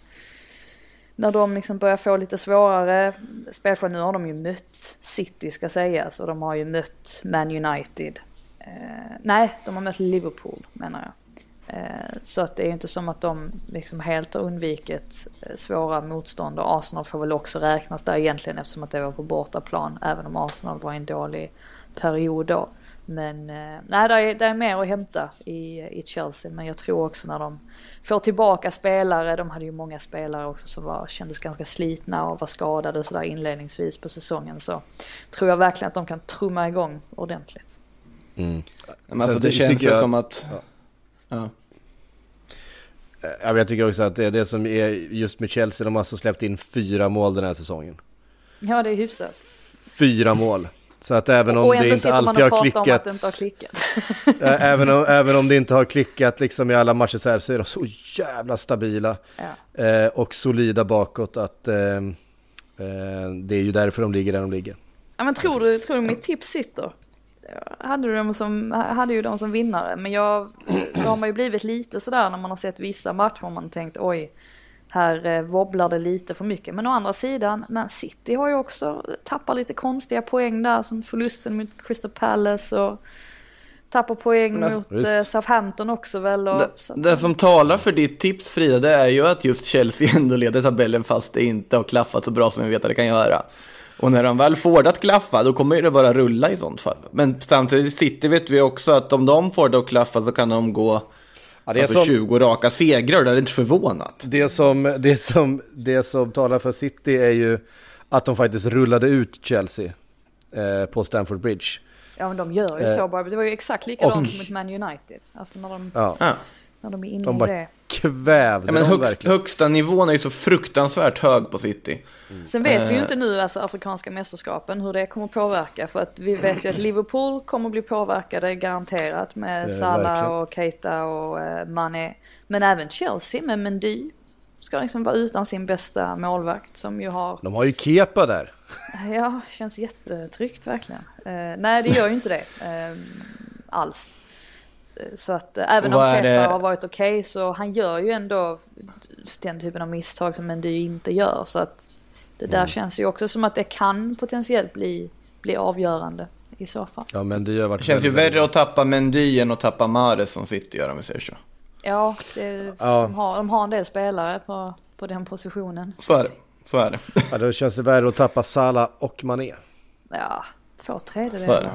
Speaker 2: när de liksom börjar få lite svårare spelschema, nu har de ju mött City ska sägas och de har ju mött Man United. Eh, nej, de har mött Liverpool menar jag. Eh, så att det är ju inte som att de liksom helt har undvikit eh, svåra motstånd och Arsenal får väl också räknas där egentligen eftersom att det var på bortaplan även om Arsenal var i en dålig period då. Men eh, nej, det är, det är mer att hämta i, i Chelsea men jag tror också när de får tillbaka spelare, de hade ju många spelare också som var, kändes ganska slitna och var skadade sådär inledningsvis på säsongen så tror jag verkligen att de kan trumma igång ordentligt.
Speaker 1: Mm.
Speaker 3: Men alltså det
Speaker 1: ty-
Speaker 3: känns
Speaker 1: jag-
Speaker 3: som att... Ja.
Speaker 1: Ja, men jag tycker också att det är det som är just med Chelsea, de har alltså släppt in fyra mål den här säsongen.
Speaker 2: Ja det är hyfsat.
Speaker 1: Fyra mål. Så att även om det inte alltid har
Speaker 2: pratar om att
Speaker 1: klickat,
Speaker 2: det inte har klickat.
Speaker 1: Även, om, även om det inte har klickat liksom i alla matcher så, här, så är de så jävla stabila
Speaker 2: ja.
Speaker 1: eh, och solida bakåt att eh, eh, det är ju därför de ligger där de ligger.
Speaker 2: Ja men tror du, tror du mitt tips sitter? Hade, du dem som, hade ju dem som vinnare men jag, så har man ju blivit lite sådär när man har sett vissa matcher och man tänkt oj, här eh, wobblar det lite för mycket. Men å andra sidan, Man City har ju också tappat lite konstiga poäng där som förlusten mot Crystal Palace och tappar poäng
Speaker 3: Men-
Speaker 2: mot
Speaker 1: Visst.
Speaker 2: eh, Southampton också väl. Och,
Speaker 3: Det, det som talar för ditt tips Frida, det är ju att just Chelsea ändå leder tabellen fast det inte har klaffat så bra som vi vet att det kan göra. Och när de väl får det att klaffa, då kommer det bara rulla i sånt fall. Men samtidigt City vet vi också att om de får det att klaffa så kan de gå
Speaker 1: Ja, det, är
Speaker 3: alltså,
Speaker 1: som,
Speaker 3: 20 raka segrar, det är inte förvånat.
Speaker 1: det, som, det, som, det som talar för City är ju att de faktiskt rullade ut Chelsea eh, på Stamford Bridge.
Speaker 2: Ja men de gör ju
Speaker 1: Eh,
Speaker 2: så bara. Det var ju exakt likadant
Speaker 1: och-
Speaker 2: som mot Man United. Alltså när de,
Speaker 1: Ja,
Speaker 3: Ja.
Speaker 2: När de är inne
Speaker 1: de
Speaker 2: i
Speaker 1: bara
Speaker 2: det.
Speaker 1: kvävde
Speaker 3: Ja, men högst,
Speaker 1: verkligen.
Speaker 3: högsta nivån är ju så fruktansvärt hög på City.
Speaker 2: Sen vet vi ju
Speaker 3: Eh.
Speaker 2: inte nu, alltså afrikanska mästerskapen, hur det kommer att påverka. För att vi vet ju att Liverpool kommer att bli påverkade garanterat med
Speaker 1: Eh,
Speaker 2: Salah
Speaker 1: verkligen.
Speaker 2: och Keita och eh, Mané. Men även Chelsea med Mendy ska liksom vara utan sin bästa målvakt som ju har,
Speaker 1: De har ju Kepa där.
Speaker 2: ja, känns jättetryggt verkligen. Eh, nej, det gör ju inte det eh, alls. Så att eh, även om
Speaker 3: Vad
Speaker 2: Kepa har varit okej så han gör ju ändå den typen av misstag som Mendy inte gör. Så att det där
Speaker 3: Mm.
Speaker 2: känns ju också som att det kan potentiellt bli, bli avgörande i så fall.
Speaker 1: Ja men det har varit
Speaker 3: Det känns ju värre att tappa Mendy än att tappa Mahrez som City gör om vi säger så.
Speaker 2: Ja, det,
Speaker 1: Ja.
Speaker 2: De, har, de har en del spelare på, på den positionen.
Speaker 3: Så är det. Så är det.
Speaker 1: Ja, då känns det värre att tappa Salah och Mané.
Speaker 2: Ja, två
Speaker 3: Så är
Speaker 2: tredjedelar.
Speaker 3: det.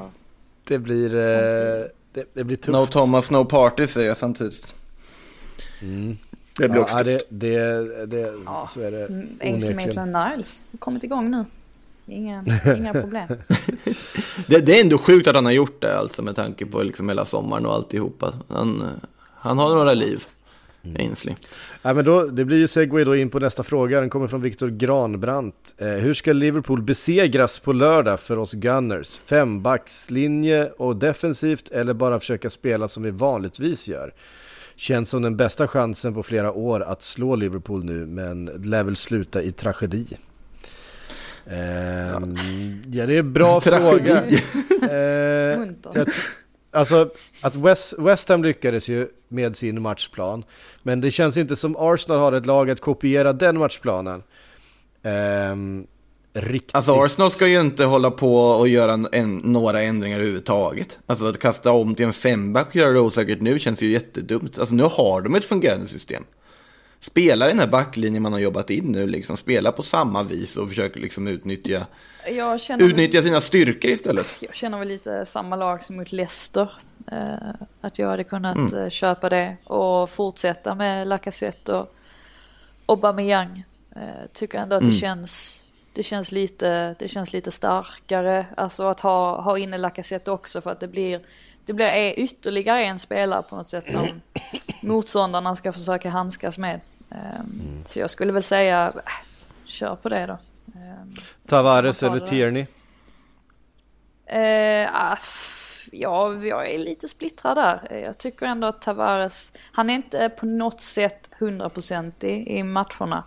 Speaker 1: Det blir, eh, det, det blir tufft.
Speaker 3: No Thomas, no party säger jag samtidigt. Det blir
Speaker 1: Ja,
Speaker 3: också
Speaker 1: ja,
Speaker 3: tufft.
Speaker 1: det, det, det, så är det
Speaker 2: Mm,
Speaker 1: onekligen.
Speaker 2: Maitland-Niles har kommit igång nu. Inga, inga problem.
Speaker 3: Det, det är ändå sjukt att han har gjort det alltså med tanke på liksom hela sommaren och alltihopa. Han, han har några liv, Ainsley.
Speaker 1: Ja, men då, det blir ju segway då in på nästa fråga. Den kommer från Viktor Granbrandt. Eh, hur ska Liverpool besegras på lördag för oss Gunners? Fembackslinje och defensivt eller bara försöka spela som vi vanligtvis gör? Känns som den bästa chansen på flera år att slå Liverpool nu, men lär väl sluta i tragedi. Ehm, ja. det är en bra
Speaker 3: Tragedi.
Speaker 1: fråga. Eh, jag, alltså att West, West Ham lyckades ju med sin matchplan. Men det känns inte som Arsenal har ett lag att kopiera den matchplanen. Um, riktigt.
Speaker 3: Alltså Arsenal ska ju inte hålla på och göra en, en, några ändringar överhuvudtaget. Alltså att kasta om till en femback och göra det osäkert nu känns ju jättedumt. Alltså nu har de ett fungerande system. Spela i den här backlinjen man har jobbat in nu liksom. Spela på samma vis och försöka liksom utnyttja, utnyttja sina styrkor istället.
Speaker 2: jag känner väl lite samma lag som mot Leicester. Eh, att jag hade kunnat eh, köpa det och fortsätta med Lacazette och Aubameyang. Eh, tycker ändå att det känns det känns, lite, det känns lite starkare. Alltså att ha, ha inne Lacazette också för att det blir, det blir ytterligare en spelare på något sätt som motståndarna ska försöka handskas med. Ehm, Så jag skulle väl säga, äh, kör på det då. Ehm,
Speaker 1: Tavares eller. Tierney?
Speaker 2: F- ja, jag är lite splittrad där. Eh, Jag tycker ändå att Tavares, han är inte på något sätt hundraprocentig i matcherna.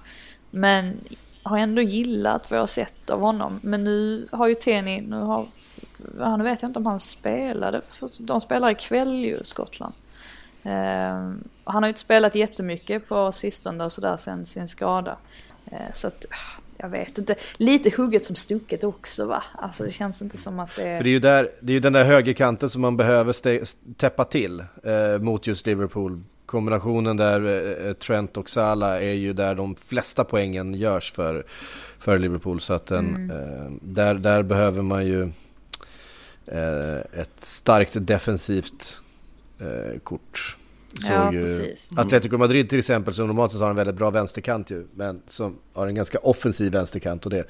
Speaker 2: Men har ändå gillat vad jag har sett av honom. Men nu har ju Teni, nu har, nu vet jag inte om han spelade, de spelar ikväll ju, Skottland. Eh, han har ju inte spelat jättemycket på sistone och sådär sen sin skada. Eh, så att, jag vet inte, lite hugget som stucket också va? Alltså det känns inte som att det är...
Speaker 1: För det är ju där, det är ju den där högerkanten som man behöver stä- täppa till eh, mot just Liverpool. Kombinationen där eh, Trent och Salah är ju där de flesta poängen görs för, för Liverpool. Så att den, eh, där, där behöver man ju eh, ett starkt defensivt eh, kort. Såg
Speaker 2: Ja,
Speaker 1: ju
Speaker 2: precis.
Speaker 1: Atletico Madrid till exempel som normalt sett har en väldigt bra vänsterkant ju. Men som har en ganska offensiv vänsterkant och det,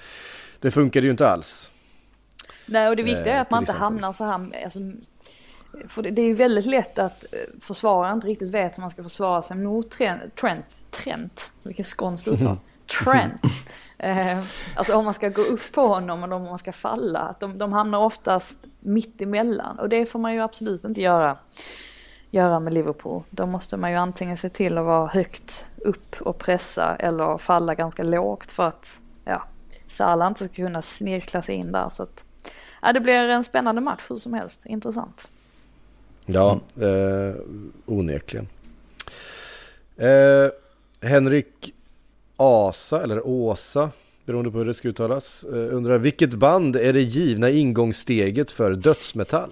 Speaker 1: det funkar ju inte alls.
Speaker 2: Nej, och det viktiga
Speaker 1: Eh,
Speaker 2: är att man inte
Speaker 1: exempel.
Speaker 2: hamnar så här, alltså, för det, det är ju väldigt lätt att eh, försvarare inte riktigt vet hur man ska försvara sig mot Trent, Trent, Trent vilket skånskt uttal, Trent. Eh, alltså om man ska gå upp på honom och om man ska falla, att de, de hamnar oftast mitt emellan och det får man ju absolut inte göra, göra med Liverpool. Då måste man ju antingen se till att vara högt upp och pressa eller falla ganska lågt för att ja, Salah inte ska kunna snirkla sig in där. Så att, ja, det blir en spännande match hur som helst. Intressant.
Speaker 1: Ja, eh, onekligen. Eh, Henrik Asa, eller Åsa, beroende på hur det ska uttalas, eh, undrar vilket band är det givna ingångssteget för dödsmetall?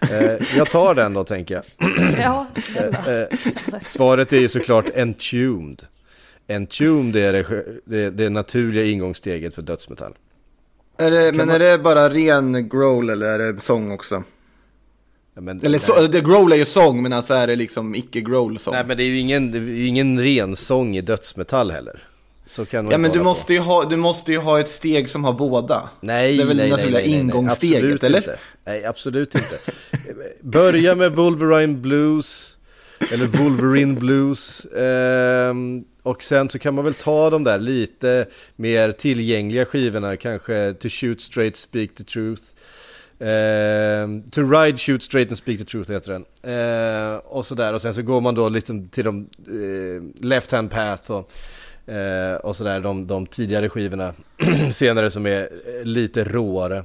Speaker 1: Eh, jag tar den då tänker jag.
Speaker 2: Ja, snälla.
Speaker 1: Eh, svaret är ju såklart Entombed. Entombed är det, det, det naturliga ingångssteget för dödsmetall.
Speaker 3: Är det, men är det bara ren growl eller är det sång också?
Speaker 1: Ja, men,
Speaker 3: Eller så, det growl är ju sång, men alltså är det liksom icke-growl sång?
Speaker 1: Nej men det är ju ingen, det är ju ingen ren sång i dödsmetall heller. Så kan man
Speaker 3: Ja men du måste, ju ha, du måste ju ha ett steg som har båda.
Speaker 1: Nej,
Speaker 3: det är väl
Speaker 1: nej,
Speaker 3: det naturliga
Speaker 1: nej, nej,
Speaker 3: ingångssteget,
Speaker 1: absolut
Speaker 3: eller?
Speaker 1: Inte. Nej, absolut inte. Börja med Wolverine Blues, eller Wolverine Blues. ehm, och sen så kan man väl ta de där lite mer tillgängliga skivorna, kanske To Shoot Straight, Speak the Truth. ehm, to Ride, Shoot Straight and Speak the Truth heter den. Ehm, och sådär, och sen så går man då liksom till de eh, Left Hand Path och Eh, och sådär, de, de tidigare skivorna senare som är lite råare.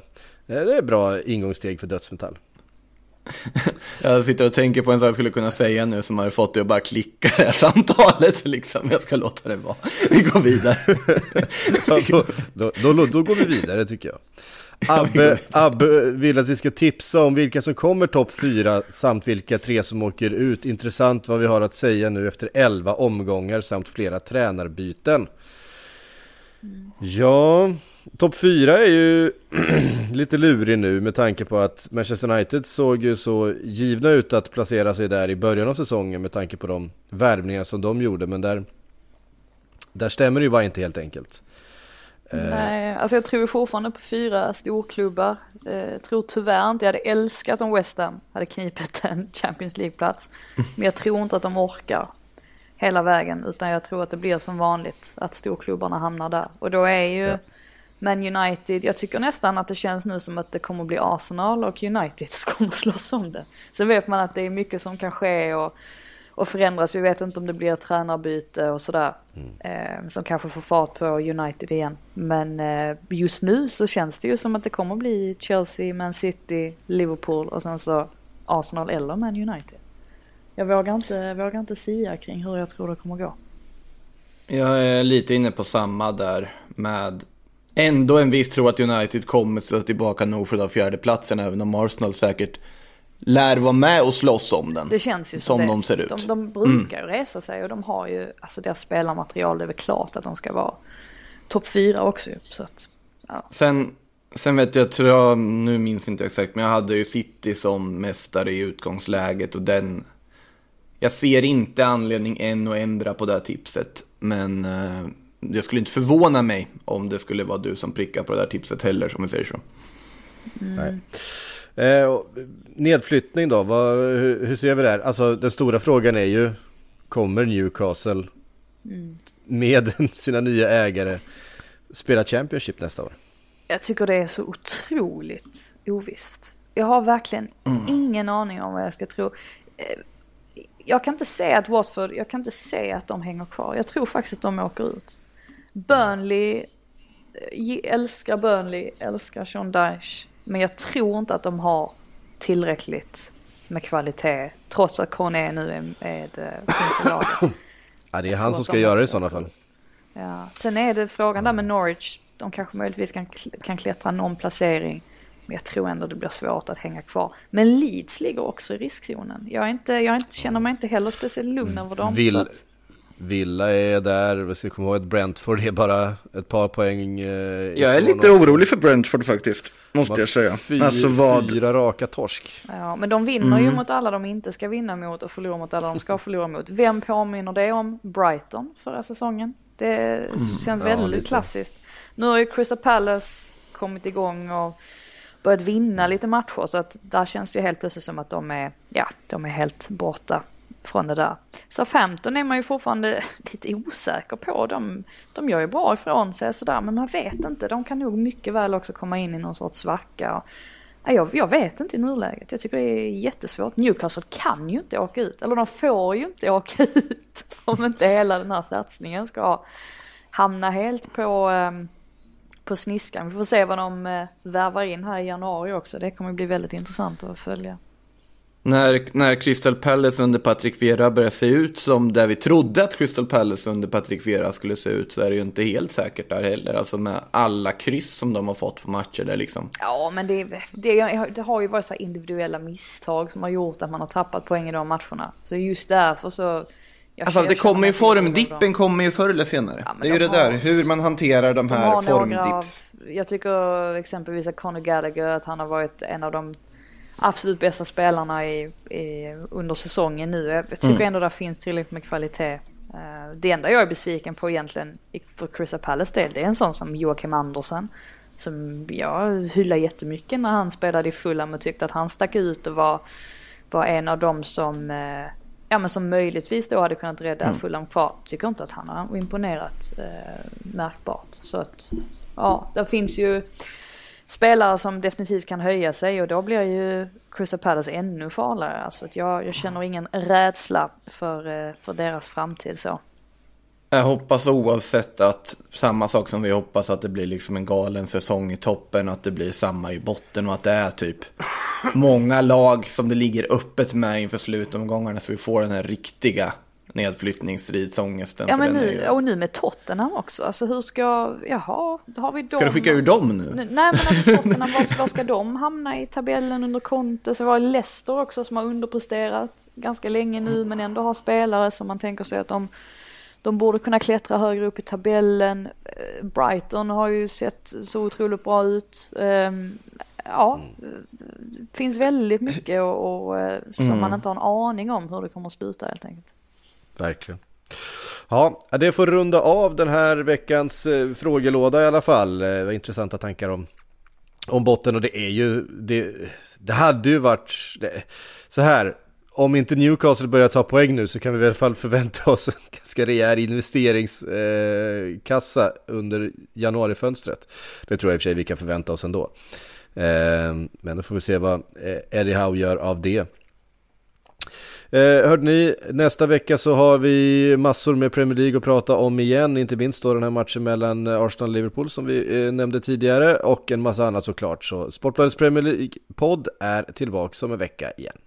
Speaker 1: Eh, det är bra ingångssteg för dödsmetall.
Speaker 3: Jag sitter och tänker på en sak jag skulle kunna säga nu som har fått det att bara klicka det här samtalet liksom. Jag ska låta det vara. Vi går vidare.
Speaker 1: Ja, då, då, då, då går vi vidare tycker jag. Abbe, Abbe vill att vi ska tipsa om vilka som kommer topp 4 samt vilka tre som åker ut. Intressant vad vi har att säga nu efter 11 omgångar samt flera tränarbyten. Ja, topp 4 är ju lite lurig nu med tanke på att Manchester United såg ju så givna ut att placera sig där i början av säsongen med tanke på de värvningar som de gjorde. Men där, där stämmer det ju bara inte helt enkelt.
Speaker 2: Nej, alltså jag tror fortfarande på fyra storklubbar. Eh, tror tyvärr inte, jag hade älskat om West Ham hade knipit en Champions League-plats. Men jag tror inte att de orkar hela vägen, utan jag tror att det blir som vanligt att storklubbarna hamnar där. Och då är ju Man United, jag tycker nästan att det känns nu som att det kommer bli Arsenal och United som kommer slåss om det. Sen vet man att det är mycket som kan ske och, och förändras. Vi vet inte om det blir ett tränarbyte och sådär. Eh, som kanske får fart på United igen. Men eh, just nu så känns det ju som att det kommer bli Chelsea, Man City, Liverpool och sen så Arsenal eller Man United. Jag vågar inte, vågar inte sia kring hur jag tror det kommer gå.
Speaker 3: Jag är lite inne på samma där med ändå en viss tro att United kommer stå tillbaka nog för den fjärdeplatsen även om Arsenal säkert lär vara med och slåss om den.
Speaker 2: Det känns ju
Speaker 3: som
Speaker 2: som, det.
Speaker 3: de ser ut.
Speaker 2: De, de brukar ju resa sig och de har ju, alltså deras spelarmaterial, det är väl klart att de ska vara topp fyra också. Så att, ja.
Speaker 3: Sen, sen vet jag, tror jag, nu minns inte exakt, men jag hade ju City som mästare i utgångsläget och den... Jag ser inte anledning än att ändra på det här tipset, men eh, jag skulle inte förvåna mig om det skulle vara du som prickar på det här tipset heller, som vi säger så.
Speaker 1: Nej. Eh, nedflyttning då, vad, hur, hur ser vi det här? Alltså den stora frågan är ju, kommer Newcastle med sina nya ägare spela Championship nästa år?
Speaker 2: Jag tycker det är så otroligt ovisst. Jag har verkligen ingen aning om vad jag ska tro. Eh, Jag kan inte säga att Watford, jag kan inte säga att de hänger kvar. Jag tror faktiskt att de åker ut. Burnley, eh, älskar Burnley, älskar Sean Dyche. Men jag tror inte att de har tillräckligt med kvalitet. Trots att Kone nu är, är det, finns i laget.
Speaker 1: Ja, det är han som ska
Speaker 2: de
Speaker 1: göra det i sådana fall.
Speaker 2: Ja. Sen är det frågan där med Norwich. De kanske möjligtvis kan, kan klättra någon placering. Men jag tror ändå det blir svårt att hänga kvar. Men Leeds ligger också i riskzonen. Jag, är inte, jag är inte, känner mig inte heller speciellt lugn över dem.
Speaker 1: Vill-
Speaker 2: att,
Speaker 1: Villa är där, vi ska komma ihåg att Brentford är bara ett par poäng eh,
Speaker 5: Jag är lite
Speaker 1: också.
Speaker 5: orolig för Brentford faktiskt, måste jag säga.
Speaker 1: Fyra,
Speaker 5: Alltså vad...
Speaker 1: fyra raka torsk.
Speaker 2: ja, men de vinner ju mot alla de inte ska vinna mot och förlorar mot alla de ska förlora mot. Vem påminner det om? Brighton förra säsongen. Det känns
Speaker 1: Ja,
Speaker 2: väldigt
Speaker 1: lite.
Speaker 2: klassiskt. Nu har ju Crystal Palace kommit igång och börjat vinna lite matcher så att där känns det ju helt plötsligt som att de är, ja, de är helt borta från det där. Så 15 är man ju fortfarande lite osäker på. De, de gör ju bra ifrån sig sådär men man vet inte. De kan nog mycket väl också komma in i någon sorts svacka. Och, jag, jag vet inte i nuläget. Jag tycker det är jättesvårt. Newcastle kan ju inte åka ut. Eller de får ju inte åka ut. Om inte hela den här satsningen ska hamna helt på, ehm, på sniskan. Vi får se vad de eh, värvar in här i januari också. Det kommer bli väldigt intressant att följa.
Speaker 3: När, när Crystal Palace under Patrick Vieira börjar se ut som där vi trodde att Crystal Palace under Patrick Vieira skulle se ut så är det ju inte helt säkert där heller. Alltså med alla kryss som de har fått på matcher där liksom.
Speaker 2: Ja, men det, det, det har ju varit så individuella misstag som har gjort att man har tappat poäng i de matcherna. Så just därför så... jag-
Speaker 3: Alltså det kommer ju formdippen kommer ju förr eller senare.
Speaker 2: Ja,
Speaker 3: det är ju
Speaker 2: de
Speaker 3: det där, hur man hanterar de
Speaker 2: De
Speaker 3: här
Speaker 2: av,
Speaker 3: formdips.
Speaker 2: jag tycker exempelvis att Conor Gallagher, att han har varit en av de absolut bästa spelarna i, i, under säsongen nu. Jag tycker
Speaker 3: Mm.
Speaker 2: ändå där finns tillräckligt med kvalitet. Eh, det enda jag är besviken på egentligen för Crystal Palace del, det är en sån som Joakim Andersen. Som jag hyllar jättemycket när han spelade i Fulham och tyckte att han stack ut och var, var en av dem som, eh, ja men som möjligtvis då hade kunnat rädda mm. Fulham kvar. Tycker inte att han har imponerat eh, märkbart. Så att, ja, det finns ju spelare som definitivt kan höja sig och då blir ju Crystal Palace ännu farligare. Alltså att jag, jag känner ingen rädsla för, eh, för deras framtid så.
Speaker 3: Jag hoppas oavsett att samma sak som vi hoppas att det blir liksom en galen säsong i toppen, och att det blir samma i botten och att det är typ många lag som det ligger öppet med inför slutomgångarna så vi får den här riktiga nedflyttningsstridsångesten.
Speaker 2: Ja men nu, ju... och nu med Tottenham också. Alltså hur ska, jaha, har vi dem?
Speaker 3: Ska du skicka ur dem nu?
Speaker 2: Nej men alltså Tottenham, var, var ska de hamna i tabellen under Conte? Så var Leicester också som har underpresterat ganska länge nu men ändå har spelare som man tänker sig att de de borde kunna klättra högre upp i tabellen. Eh, Brighton har ju sett så otroligt bra ut. Ehm, ja, det finns väldigt mycket och, och eh, som mm. man inte har en aning om hur det kommer att sluta helt enkelt.
Speaker 1: Verkligen. Ja, det får runda av den här veckans eh, frågelåda i alla fall. Eh, var intressanta tankar om, om botten och det är ju, det, det hade ju varit det, så här. Om inte Newcastle börjar ta poäng nu så kan vi i alla fall förvänta oss en ganska rejäl investeringskassa eh, under januarifönstret. Det tror jag i och för sig vi kan förvänta oss ändå. Eh, men då får vi se vad eh, Eddie Howe gör av det. Eh, hörde ni, nästa vecka så har vi massor med Premier League att prata om igen, inte minst då den här matchen mellan Arsenal och Liverpool som vi eh, nämnde tidigare och en massa annat såklart. Så Sportbladets Premier League-podd är tillbaka om en vecka igen.